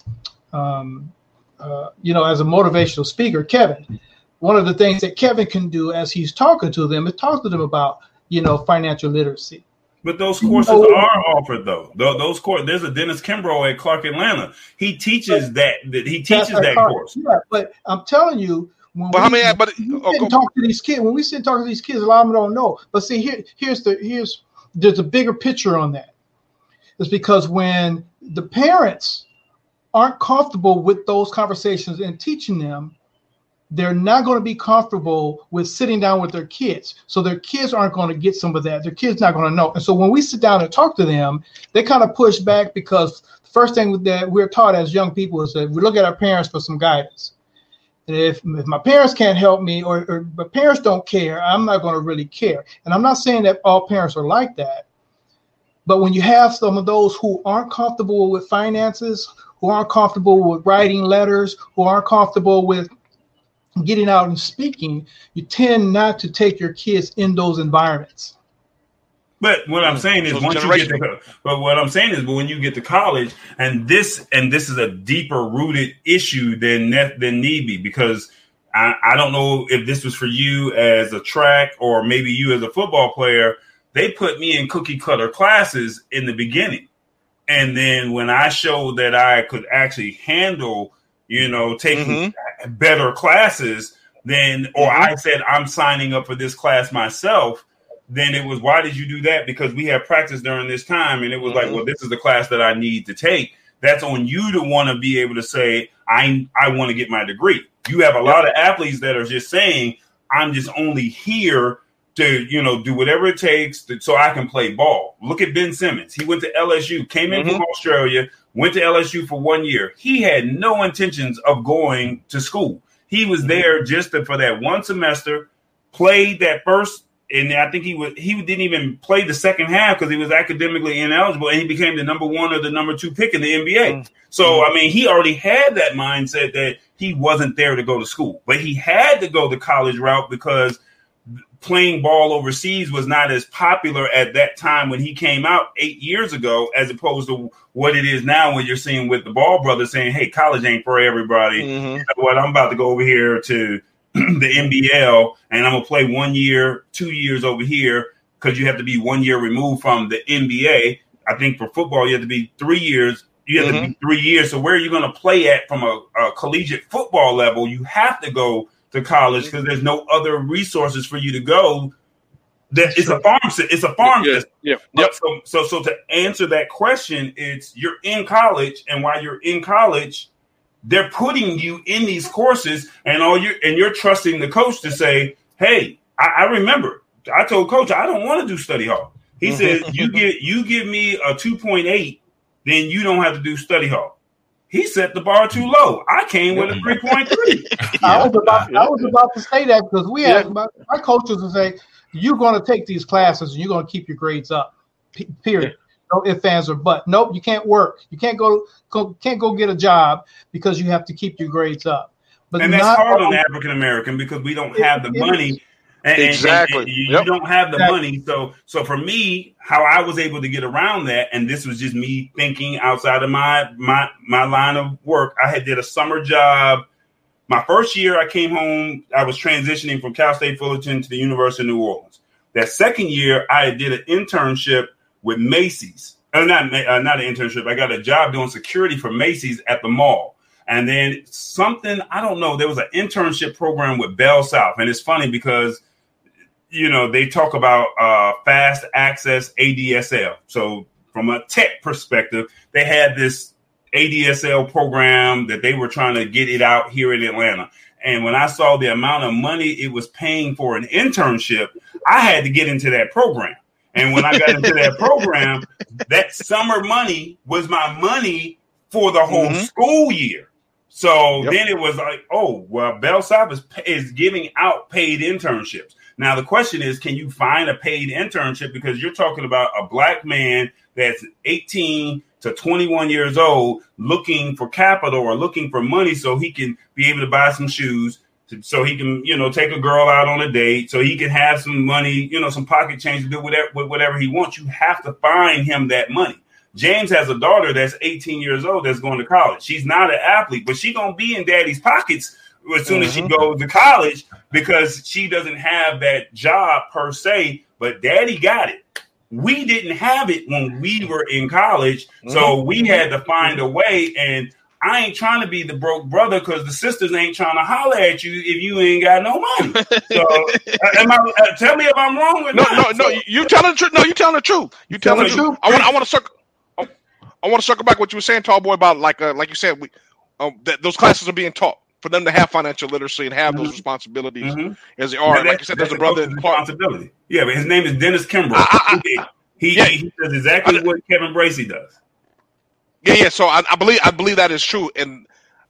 um, uh, you know, as a motivational speaker, Kevin. One of the things that Kevin can do as he's talking to them is talk to them about, you know, financial literacy. But those courses you know, are offered though. Those courses. There's a Dennis Kimbrough at Clark Atlanta. He teaches that. That he teaches that course. Yeah, but I'm telling you, when but we, how many? But oh, talk to these kids. When we sit and talk to these kids, a lot of them don't know. But see, here, here's the here's there's a bigger picture on that. It's because when the parents aren't comfortable with those conversations and teaching them, they're not going to be comfortable with sitting down with their kids. So their kids aren't going to get some of that. Their kids not going to know. And so when we sit down and talk to them, they kind of push back because the first thing that we're taught as young people is that we look at our parents for some guidance. And if, if my parents can't help me or, or my parents don't care, I'm not going to really care. And I'm not saying that all parents are like that. But when you have some of those who aren't comfortable with finances, who aren't comfortable with writing letters, who aren't comfortable with getting out and speaking, you tend not to take your kids in those environments. But what I'm mm. saying is, so once you get to, but what I'm saying is, but when you get to college, and this and this is a deeper rooted issue than than need be because I, I don't know if this was for you as a track or maybe you as a football player. They put me in cookie cutter classes in the beginning, and then when I showed that I could actually handle, you know, taking mm-hmm. Better classes, than or mm-hmm. I said I'm signing up for this class myself then it was why did you do that? Because we had practice during this time, and it was mm-hmm. like, well, this is the class that I need to take. That's on you to want to be able to say, I I want to get my degree. You have a yep. lot of athletes that are just saying, I'm just only here to you know do whatever it takes to, so I can play ball. Look at Ben Simmons. He went to LSU, came in mm-hmm. from Australia, went to LSU for one year. He had no intentions of going to school. He was mm-hmm. there just to, for that one semester, played that first and I think he was he didn't even play the second half because he was academically ineligible, and he became the number one or the number two pick in the NBA. Mm-hmm. So I mean, he already had that mindset that he wasn't there to go to school, but he had to go the college route because playing ball overseas was not as popular at that time when he came out eight years ago, as opposed to what it is now when you're seeing with the Ball brothers saying, "Hey, college ain't for everybody." Mm-hmm. You know what? I'm about to go over here to the NBL and I'm gonna play one year, two years over here because you have to be one year removed from the NBA. I think for football you have to be three years. You have mm-hmm. to be three years. So where are you going to play at from a, a collegiate football level? You have to go to college because there's no other resources for you to go. That it's a farm. It's a farm. Yeah, yeah, yep. So, so, so to answer that question, it's you're in college, and while you're in college, they're putting you in these courses, and all you and you're trusting the coach to say, "Hey, I, I remember I told coach I don't want to do study hall." He mm-hmm. said, "You get you give me a two point eight, then you don't have to do study hall." He set the bar too low. I came with a three point three. I was about I was about to say that because we had yeah. our coaches would say, "You're going to take these classes and you're going to keep your grades up." P- period. No ifs, ands, or but. Nope, you can't work. You can't go, go can't go get a job because you have to keep your grades up. But and that's hard on African American because we don't have the money. And, exactly. And, and you, yep. don't have the exactly. money. So so for me, how I was able to get around that, and this was just me thinking outside of my my my line of work. I had did a summer job. My first year I came home, I was transitioning from Cal State Fullerton to the University of New Orleans. That second year, I did an internship with Macy's. Uh, not uh, not an internship. I got a job doing security for Macy's at the mall. And then something I don't know. There was an internship program with Bell South, and it's funny because you know they talk about uh, fast access ADSL. So from a tech perspective, they had this ADSL program that they were trying to get it out here in Atlanta. And when I saw the amount of money it was paying for an internship, I had to get into that program. And when I got into that program, that summer money was my money for the whole mm-hmm. school year. So yep. then it was like, oh, well, Bell South is, is giving out paid internships. Now, the question is, can you find a paid internship? Because you're talking about a black man that's 18 to 21 years old looking for capital or looking for money so he can be able to buy some shoes, so he can, you know, take a girl out on a date, so he can have some money, you know, some pocket change to do whatever whatever he wants. You have to find him that money. James has a daughter that's 18 years old that's going to college. She's not an athlete, but she's gonna be in daddy's pockets as soon mm-hmm. as she mm-hmm. goes to college because she doesn't have that job per se, but daddy got it. We didn't have it when we were in college, mm-hmm. so we had to find a way and I ain't trying to be the broke brother because the sisters ain't trying to holler at you if you ain't got no money. So, uh, am I, uh, tell me if I'm wrong or no, not. No, no, you telling the truth. No, you telling the truth. You telling the truth. I want, I want to circle. I want to circle back what you were saying, tall boy, about like, uh, like you said, we, um, that those classes are being taught for them to have financial literacy and have mm-hmm. those responsibilities mm-hmm. as they are. like you said, there's a brother in responsibility. Yeah, but his name is Dennis Kimbrough. he, he, yeah. he does exactly I, what Kevin Bracy does. Yeah, yeah. So I, I, believe I believe that is true, and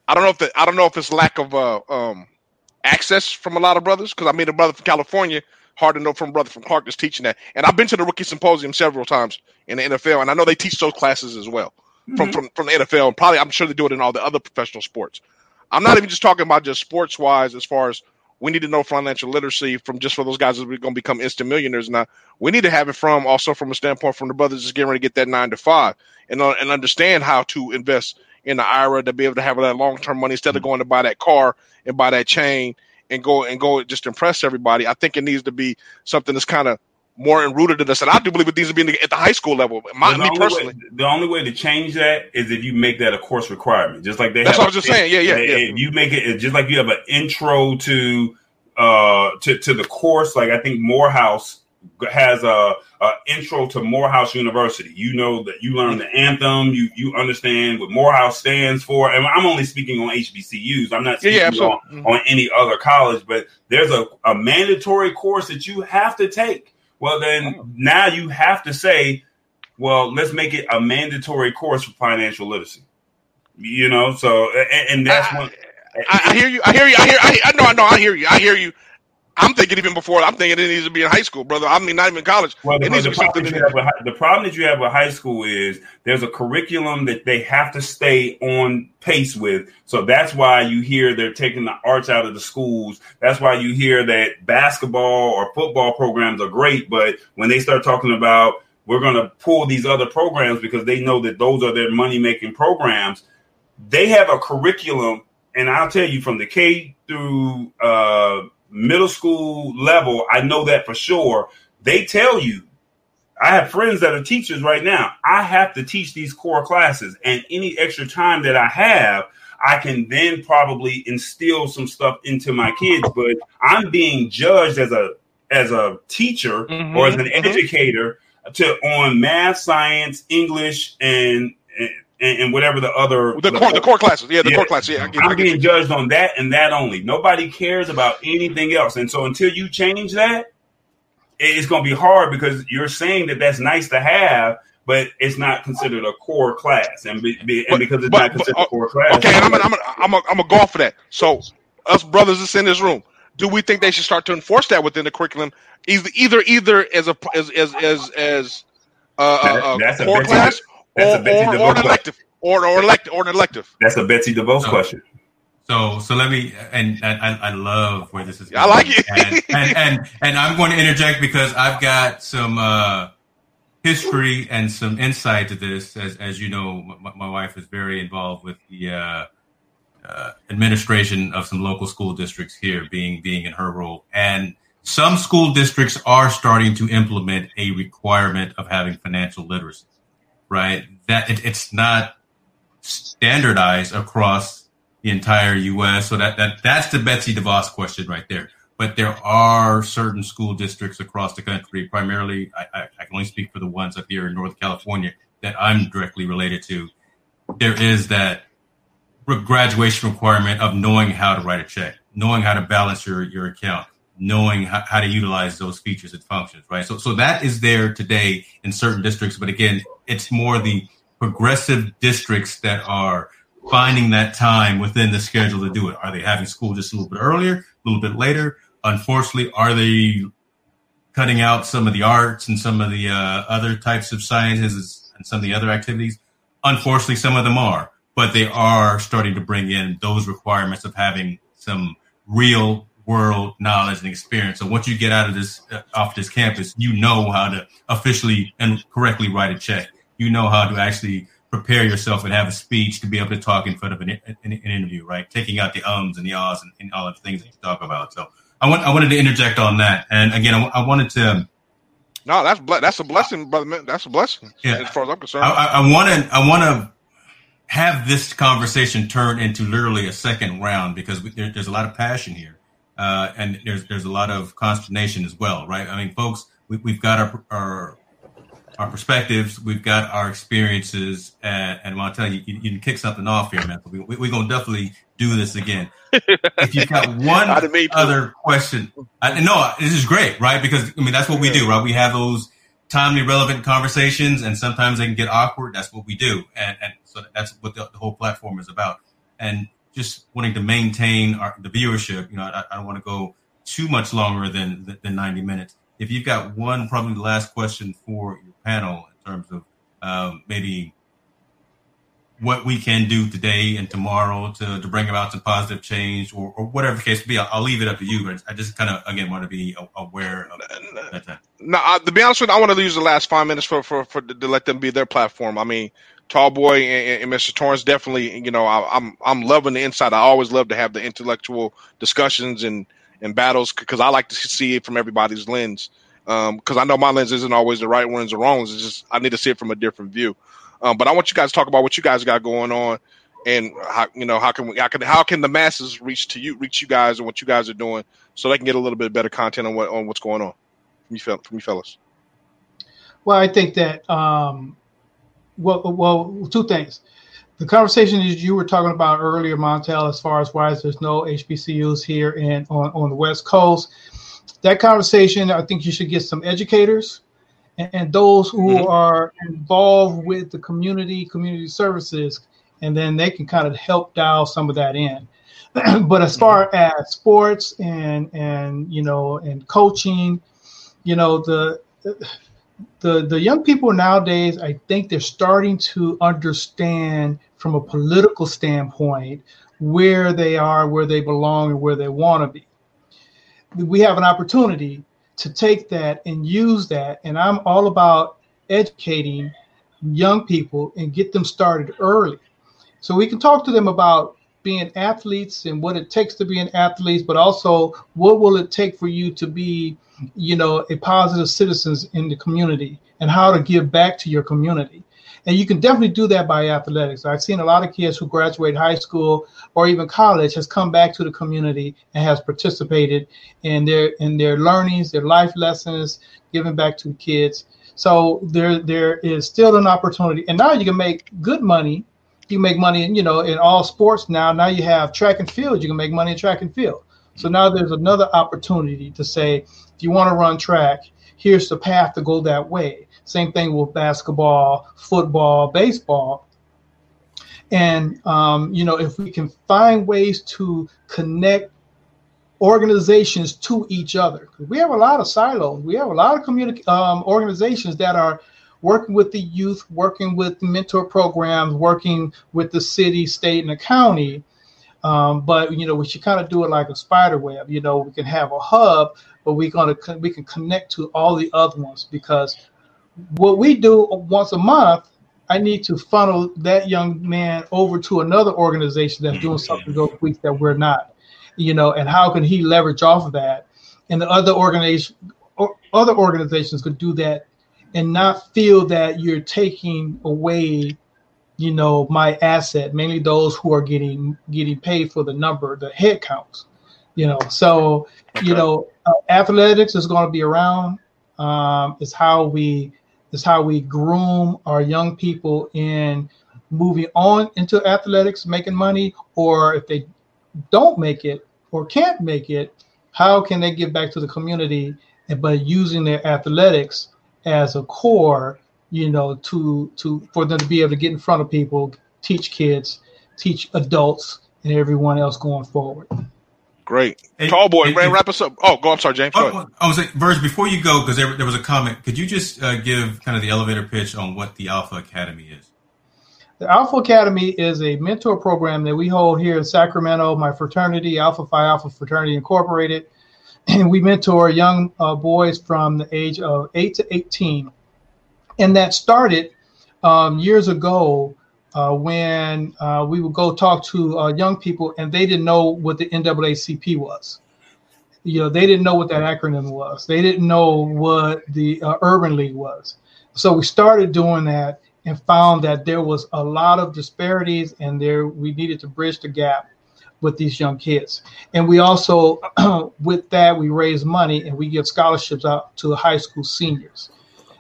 I don't know if the, I don't know if it's lack of uh, um, access from a lot of brothers because I mean a brother from California hard to know from a brother from Clark that's teaching that, and I've been to the rookie symposium several times in the NFL, and I know they teach those classes as well mm-hmm. from, from from the NFL, and probably I'm sure they do it in all the other professional sports. I'm not even just talking about just sports wise as far as we need to know financial literacy from just for those guys that are going to become instant millionaires. Now we need to have it from also from a standpoint from the brothers just getting ready to get that nine to five and uh, and understand how to invest in the IRA to be able to have that long term money instead of going to buy that car and buy that chain and go and go just impress everybody. I think it needs to be something that's kind of more rooted in us. And I do believe it needs to be the, at the high school level. My, me personally, way, the only way to change that is if you make that a course requirement, just like they. That's what I was just saying. Yeah, yeah, yeah. If you make it just like you have an intro to uh to to the course, like I think Morehouse has a, a, intro to Morehouse University. You know that you learn the anthem. You you understand what Morehouse stands for. And I'm only speaking on HBCUs. I'm not speaking yeah, yeah, on, mm-hmm. on any other college. But there's a, a mandatory course that you have to take. Well, then oh. now you have to say, well, let's make it a mandatory course for financial literacy. You know, so and, and that's I, I, I, hear you. I hear you. I hear. I, I know. I know. I hear you. I hear you. I'm thinking even before. I'm thinking it needs to be in high school, brother. I mean, not even college. Well, the, the, problem with, the, problem that you have with high school is there's a curriculum that they have to stay on pace with. So that's why you hear they're taking the arts out of the schools. That's why you hear that basketball or football programs are great, but when they start talking about we're going to pull these other programs because they know that those are their money making programs, they have a curriculum and I'll tell you from the K through uh, middle school level, I know that for sure. They tell you, I have friends that are teachers right now. I have to teach these core classes, and any extra time that I have, I can then probably instill some stuff into my kids. But I'm being judged as a as a teacher mm-hmm, or as an mm-hmm. educator to on math, science, English, and and, and whatever the other the, the core, the core classes. Yeah, the yeah. core classes. Yeah, I am being judged on that and that only. Nobody cares about anything else. And so until you change that, it's going to be hard because you're saying that that's nice to have, but it's not considered a core class, and, be, be, and because it's but, not considered but, a core class. Okay, I'm gonna, I'm gonna, I'm gonna, I'm gonna go off for that. So, us brothers that's in this room, do we think they should start to enforce that within the curriculum, either either either as a as as as, as uh, that, a core a class or, or, or, an elective, or or elect or an elective? That's a Betsy DeVos so, question. So so let me and, and I, I love where this is. Going. I like it, and, and, and and I'm going to interject because I've got some uh, history and some insight to this. As as you know, my, my wife is very involved with the. Uh, uh, administration of some local school districts here, being being in her role, and some school districts are starting to implement a requirement of having financial literacy right? That it, it's not standardized across the entire U.S. So that, that that's the Betsy DeVos question right there. But there are certain school districts across the country, primarily, I, I, I can only speak for the ones up here in Northern California that I'm directly related to. There is that graduation requirement of knowing how to write a check, knowing how to balance your, your account, knowing how, how, to utilize those features and functions, right? So, so that is there today in certain districts, but again, it's more the progressive districts that are finding that time within the schedule to do it. Are they having school just a little bit earlier, a little bit later? Unfortunately, are they cutting out some of the arts and some of the uh, other types of sciences and some of the other activities? Unfortunately, some of them are, but they are starting to bring in those requirements of having some real world knowledge and experience. So once you get out of this uh, off this campus, you know how to officially and correctly write a check. You know how to actually prepare yourself and have a speech to be able to talk in front of an, an, an interview, right? Taking out the ums and the ahs and, and, all the things that you talk about. So I want I wanted to interject on that, and again, I, I wanted to. No, that's that's a blessing, brother. That's a blessing. Yeah. as far as I'm concerned. I want to I want to have this conversation turn into literally a second round because we, there, there's a lot of passion here uh, and there's there's a lot of consternation as well, right? I mean, folks, we, have got our, our, our perspectives, we've got our experiences, and, and I'll tell you, you, you, can kick something off here, man. We, we, are gonna definitely do this again. if you've got one other question, I, no, this is great, right? Because I mean, that's what we do, right? We have those timely, relevant conversations, and sometimes they can get awkward. That's what we do, and, and so that's what the, the whole platform is about. And just wanting to maintain our, the viewership, you know, I, I don't want to go too much longer than than 90 minutes. If you've got one, probably the last question for your panel in terms of um, maybe what we can do today and tomorrow to, to bring about some positive change or, or whatever the case be, I'll, I'll, leave it up to you. But I just kind of, again, want to be aware of that. Now, to be honest with you, I want to use the last five minutes for, for, for to let them be their platform. I mean, Tall Boy and, and, Mr. Torrance definitely, you know, I, am I'm, I'm loving the inside. I always love to have the intellectual discussions and and battles because I like to see it from everybody's lens. Because um, I know my lens isn't always the right ones or wrong. ones. It's just I need to see it from a different view. Um, but I want you guys to talk about what you guys got going on and how you know how can we how can how can the masses reach to you reach you guys and what you guys are doing so they can get a little bit better content on what on what's going on from you, from you fellas. Well, I think that um, well, well, two things. The conversation that you were talking about earlier, Montel, as far as why there's no HBCUs here and on, on the West Coast, that conversation, I think you should get some educators and, and those who mm-hmm. are involved with the community, community services, and then they can kind of help dial some of that in. but as far mm-hmm. as sports and and you know and coaching, you know the the the young people nowadays, I think they're starting to understand from a political standpoint where they are, where they belong, and where they want to be. We have an opportunity to take that and use that, and I'm all about educating young people and get them started early, so we can talk to them about being athletes and what it takes to be an athlete, but also what will it take for you to be, you know, a positive citizens in the community and how to give back to your community. And you can definitely do that by athletics. I've seen a lot of kids who graduate high school or even college has come back to the community and has participated in their in their learnings, their life lessons, giving back to kids. So there there is still an opportunity. And now you can make good money. You make money in, you know, in all sports now. Now you have track and field, you can make money in track and field. So now there's another opportunity to say, if you want to run track, here's the path to go that way. Same thing with basketball, football, baseball. And, um, you know, if we can find ways to connect organizations to each other, we have a lot of silos. We have a lot of community um, organizations that are working with the youth, working with mentor programs, working with the city, state, and the county. Um, but you know, we should kind of do it like a spider web. You know, we can have a hub, but we're gonna we can connect to all the other ones because what we do once a month, I need to funnel that young man over to another organization that's doing something those weeks that we're not, you know, and how can he leverage off of that? And the other organization, or other organizations could do that and not feel that you're taking away, you know, my asset, mainly those who are getting getting paid for the number, the head counts, you know. So, okay. you know, uh, athletics is going to be around. Um, it's how we is how we groom our young people in moving on into athletics, making money, or if they don't make it or can't make it, how can they give back to the community by using their athletics as a core, you know, to to for them to be able to get in front of people, teach kids, teach adults, and everyone else going forward. Great. And, Tall boy, and, and, wrap us up. Oh, go. I'm sorry, James. Oh, I was like, Verge, before you go, because there, there, was a comment, could you just uh, give kind of the elevator pitch on what the Alpha Academy is? The Alpha Academy is a mentor program that we hold here in Sacramento, my fraternity, Alpha Phi Alpha Fraternity Incorporated. And we mentor young uh, boys from the age of 8 to 18. And that started um, years ago uh, when uh, we would go talk to uh, young people and they didn't know what the NAACP was. You know, they didn't know what that acronym was. They didn't know what the uh, Urban League was. So we started doing that and found that there was a lot of disparities and there we needed to bridge the gap with these young kids. And we also, with that, we raise money and we give scholarships out to high school seniors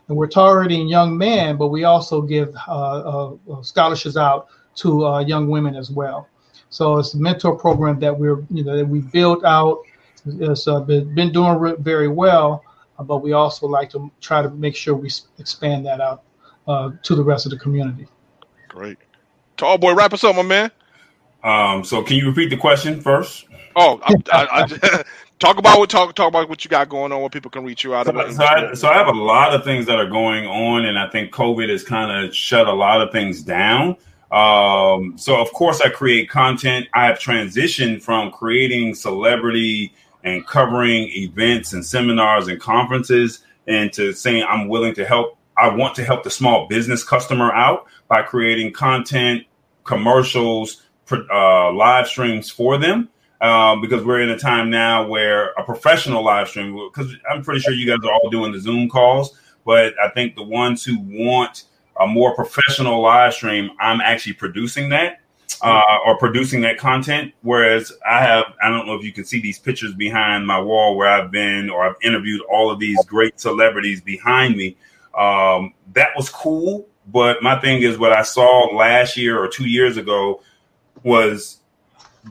and we're targeting young men, but we also give uh, uh, scholarships out to uh, young women as well. So it's a mentor program that we're you know that we built out. It's uh, been, been doing very well, uh, but we also like to try to make sure we expand that out uh, to the rest of the community. Great, tall boy, wrap us up, my man. Um, so can you repeat the question first? Oh, I, I, I, talk about what talk talk about what you got going on, where people can reach you out. So, so, I, so I have a lot of things that are going on, and I think COVID has kind of shut a lot of things down. Um, so of course I create content. I have transitioned from creating celebrity and covering events and seminars and conferences into saying I'm willing to help. I want to help the small business customer out by creating content, commercials, uh, live streams for them um, because we're in a time now where a professional live stream, because I'm pretty sure you guys are all doing the Zoom calls, but I think the ones who want a more professional live stream, I'm actually producing that uh, or producing that content. Whereas I have, I don't know if you can see these pictures behind my wall where I've been or I've interviewed all of these great celebrities behind me. Um, that was cool. But my thing is, what I saw last year or two years ago was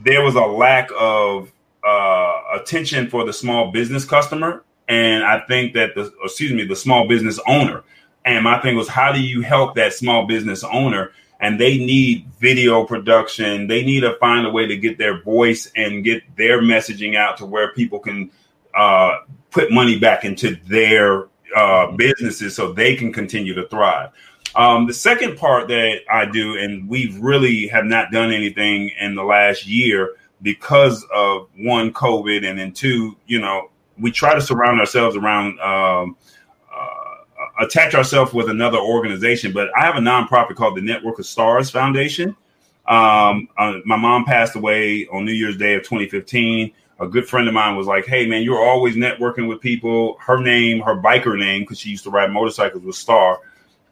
there was a lack of uh, attention for the small business customer, and I think that the excuse me the small business owner. And my thing was, how do you help that small business owner? And they need video production. They need to find a way to get their voice and get their messaging out to where people can uh, put money back into their uh, businesses so they can continue to thrive. Um, the second part that I do, and we really have not done anything in the last year because of one COVID, and then two, you know, we try to surround ourselves around, um, uh, attach ourselves with another organization. But I have a nonprofit called the Network of Stars Foundation, Um, uh, my mom passed away on New Year's Day of 2015. A good friend of mine was like, "Hey, man, you're always networking with people." Her name, her biker name, because she used to ride motorcycles, was Star.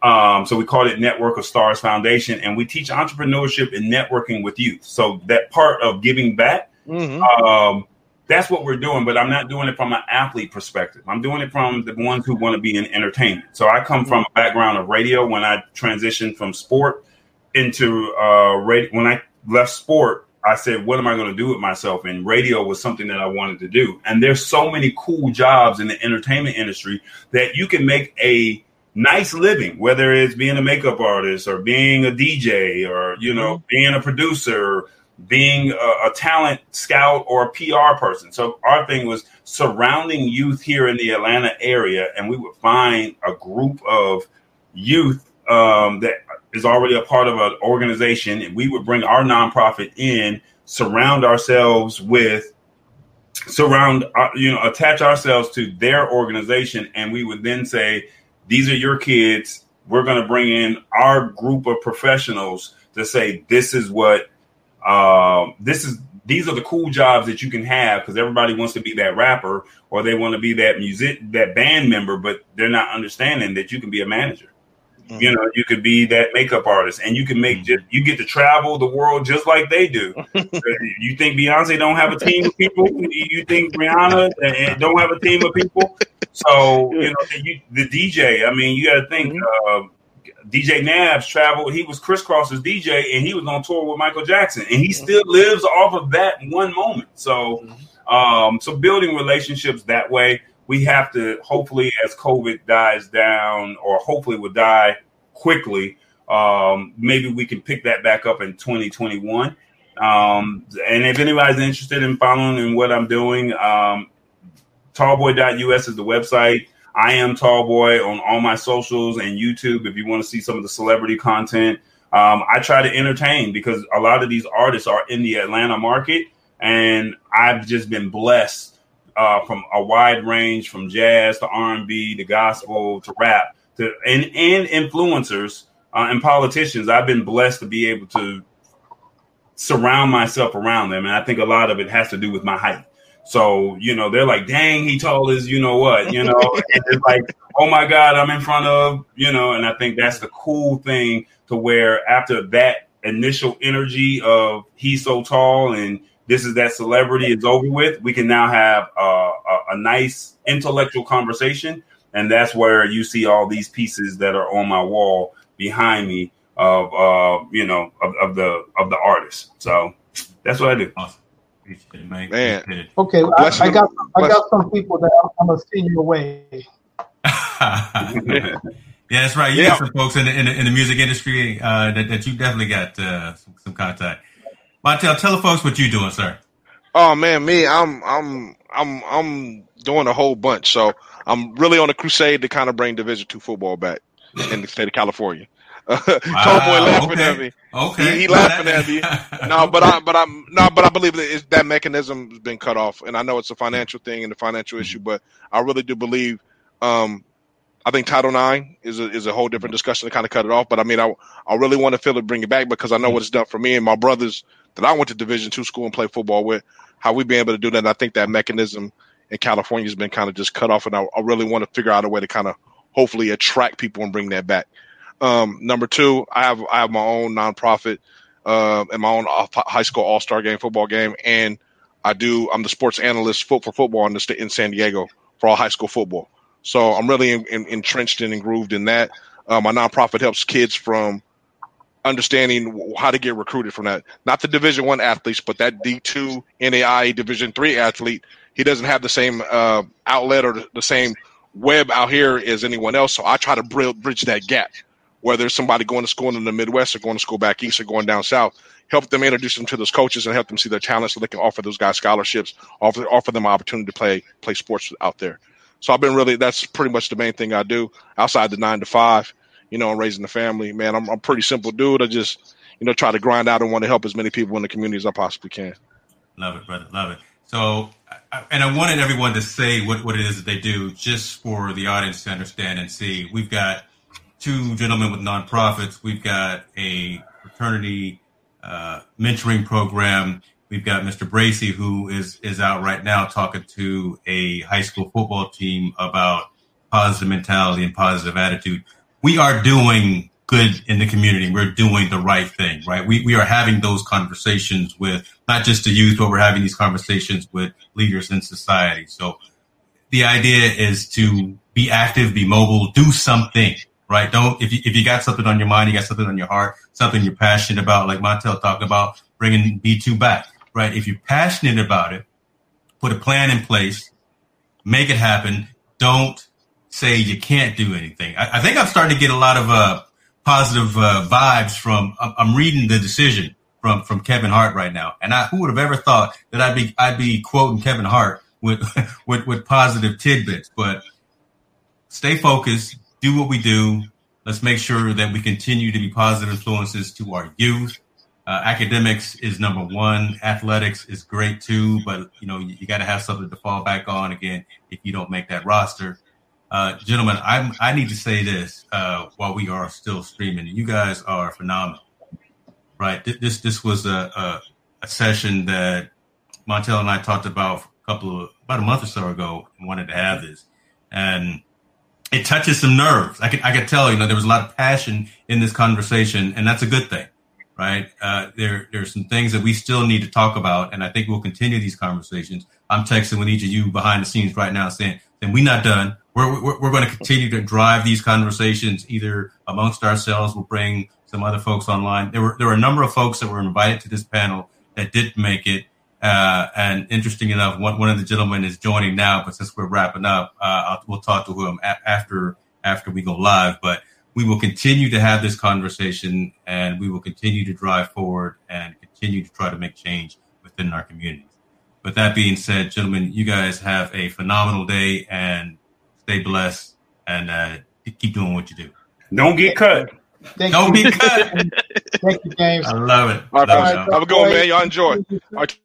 Um, so we called it Network of Stars Foundation, and we teach entrepreneurship and networking with youth. So that part of giving back, mm-hmm. um, that's what we're doing. But I'm not doing it from an athlete perspective. I'm doing it from the ones who want to be in entertainment. So I come from a background of radio. When I transitioned from sport into uh, radio, when I left sport, I said, "What am I going to do with myself?" And radio was something that I wanted to do. And there's so many cool jobs in the entertainment industry that you can make a nice living, whether it's being a makeup artist or being a DJ or, you know, mm-hmm. being a producer, being a, a, talent scout or a PR person. So our thing was surrounding youth here in the Atlanta area, and we would find a group of youth um, that is already a part of an organization, and we would bring our nonprofit in, surround ourselves with surround uh, you know attach ourselves to their organization and we would then say these are your kids. We're going to bring in our group of professionals to say this is what um, this is. These are the cool jobs that you can have because everybody wants to be that rapper or they want to be that music that band member, but they're not understanding that you can be a manager. Mm-hmm. You know, you could be that makeup artist, and you can make mm-hmm. just you get to travel the world just like they do. you think Beyonce don't have a team of people? You think Rihanna don't have a team of people? So you know, you, the DJ. I mean, you got to think. Mm-hmm. Uh, DJ Nabs traveled. He was Kris Kross's DJ, and he was on tour with Michael Jackson, and he mm-hmm. still lives off of that one moment. So, mm-hmm. um, so building relationships that way we have to hopefully as COVID dies down, or hopefully will die quickly. Um, maybe we can pick that back up in 2021. Um, and if anybody's interested in following in what I'm doing, um, tallboy.us is the website. I am Tallboy on all my socials and YouTube. If you want to see some of the celebrity content, um, I try to entertain because a lot of these artists are in the Atlanta market, and I've just been blessed uh, from a wide range, from jazz to R and B to gospel to rap to and and influencers uh, and politicians. I've been blessed to be able to surround myself around them, and I think a lot of it has to do with my height. So you know, they're like, "Dang, he tall as you know what," you know. it's like, "Oh my God, I'm in front of," you know. And I think that's the cool thing to where after that initial energy of he's so tall and this is that celebrity is over with. We can now have a, a, a nice intellectual conversation, and that's where you see all these pieces that are on my wall behind me of uh, you know of, of, the of the artist. So that's what I do. Awesome. Man. man. Okay, I, I, got I got some people that I'm, gonna send you away. yeah, that's right. You yeah. got some folks in the, in the, in the music industry uh, that, that you definitely got uh, some, some contact. Montel, tell the folks what you're doing, sir. Oh man, me, I'm I'm I'm I'm doing a whole bunch. So I'm really on a crusade to kind of bring Division two football back in the state of California. wow, Tallboy laughing okay. at me. Okay, he, he laughing at me. no, but I, but I'm no, but I believe that that mechanism has been cut off, and I know it's a financial thing and a financial issue, but I really do believe um, I think Title IX is a, is a whole different discussion to kind of cut it off. But I mean, I I really want to feel it, bring it back because I know what it's done for me and my brothers that I went to Division two school and played football with. How we've been able to do that, and I think that mechanism in California has been kind of just cut off, and I, I really want to figure out a way to kind of hopefully attract people and bring that back. Um, number two, I have I have my own nonprofit uh, and my own high school all star game football game, and I do I'm the sports analyst for football in the state in San Diego for all high school football. So I'm really in, in, entrenched and grooved in that. Uh, my nonprofit helps kids from understanding how to get recruited from that. Not the Division One athletes, but that D two NAI Division Three athlete. He doesn't have the same uh, outlet or the same web out here as anyone else. So I try to bridge that gap. Whether it's somebody going to school in the Midwest or going to school back east or going down south, help them introduce them to those coaches and help them see their talents so they can offer those guys scholarships, offer offer them opportunity to play play sports out there. So I've been really that's pretty much the main thing I do outside the nine to five, you know, and raising the family. Man, I'm I'm a pretty simple dude. I just you know try to grind out and want to help as many people in the community as I possibly can. Love it, brother. Love it. So, and I wanted everyone to say what, what it is that they do, just for the audience to understand and see. We've got two gentlemen with nonprofits. We've got a fraternity uh, mentoring program. We've got Mr. Bracy, who is is out right now talking to a high school football team about positive mentality and positive attitude. We are doing good in the community. We're doing the right thing, right? We we are having those conversations with not just the youth, but we're having these conversations with leaders in society. So the idea is to be active, be mobile, do something, right? Don't if you if you got something on your mind, you got something on your heart, something you're passionate about, like Montel talked about, bringing D2 back, right? If you're passionate about it, put a plan in place, make it happen. Don't say you can't do anything. I, I think I'm starting to get a lot of uh, positive uh, vibes from. I'm reading the decision from from Kevin Hart right now, and I, who would have ever thought that I'd be I'd be quoting Kevin Hart with with with positive tidbits, but stay focused, do what we do. Let's make sure that we continue to be positive influences to our youth. Uh, academics is number one. Athletics is great too, but you know you, you got to have something to fall back on again if you don't make that roster. Uh, gentlemen, I I need to say this uh, while we are still streaming. You guys are phenomenal, right? This this was a, a, a session that Montel and I talked about a couple of about a month or so ago and wanted to have this, and it touches some nerves. I could I could tell you know there was a lot of passion in this conversation, and that's a good thing, right? Uh, there there's some things that we still need to talk about, and I think we'll continue these conversations. I'm texting with each of you behind the scenes right now, saying, "Then we're not done. We're we're, we're going to continue to drive these conversations either amongst ourselves. We'll bring some other folks online. There were there were a number of folks that were invited to this panel that didn't make it." Uh, and interesting enough, one, one of the gentlemen is joining now, but since we're wrapping up, uh, we'll talk to him a- after after we go live. But we will continue to have this conversation, and we will continue to drive forward and continue to try to make change within our communities. With that being said, gentlemen, you guys have a phenomenal day and stay blessed and uh, keep doing what you do. Don't get cut. Thank Don't you. be cut. Thank you, James. I love it. All right, Love it, fellas. Have a good one, man. Y'all enjoy. All right.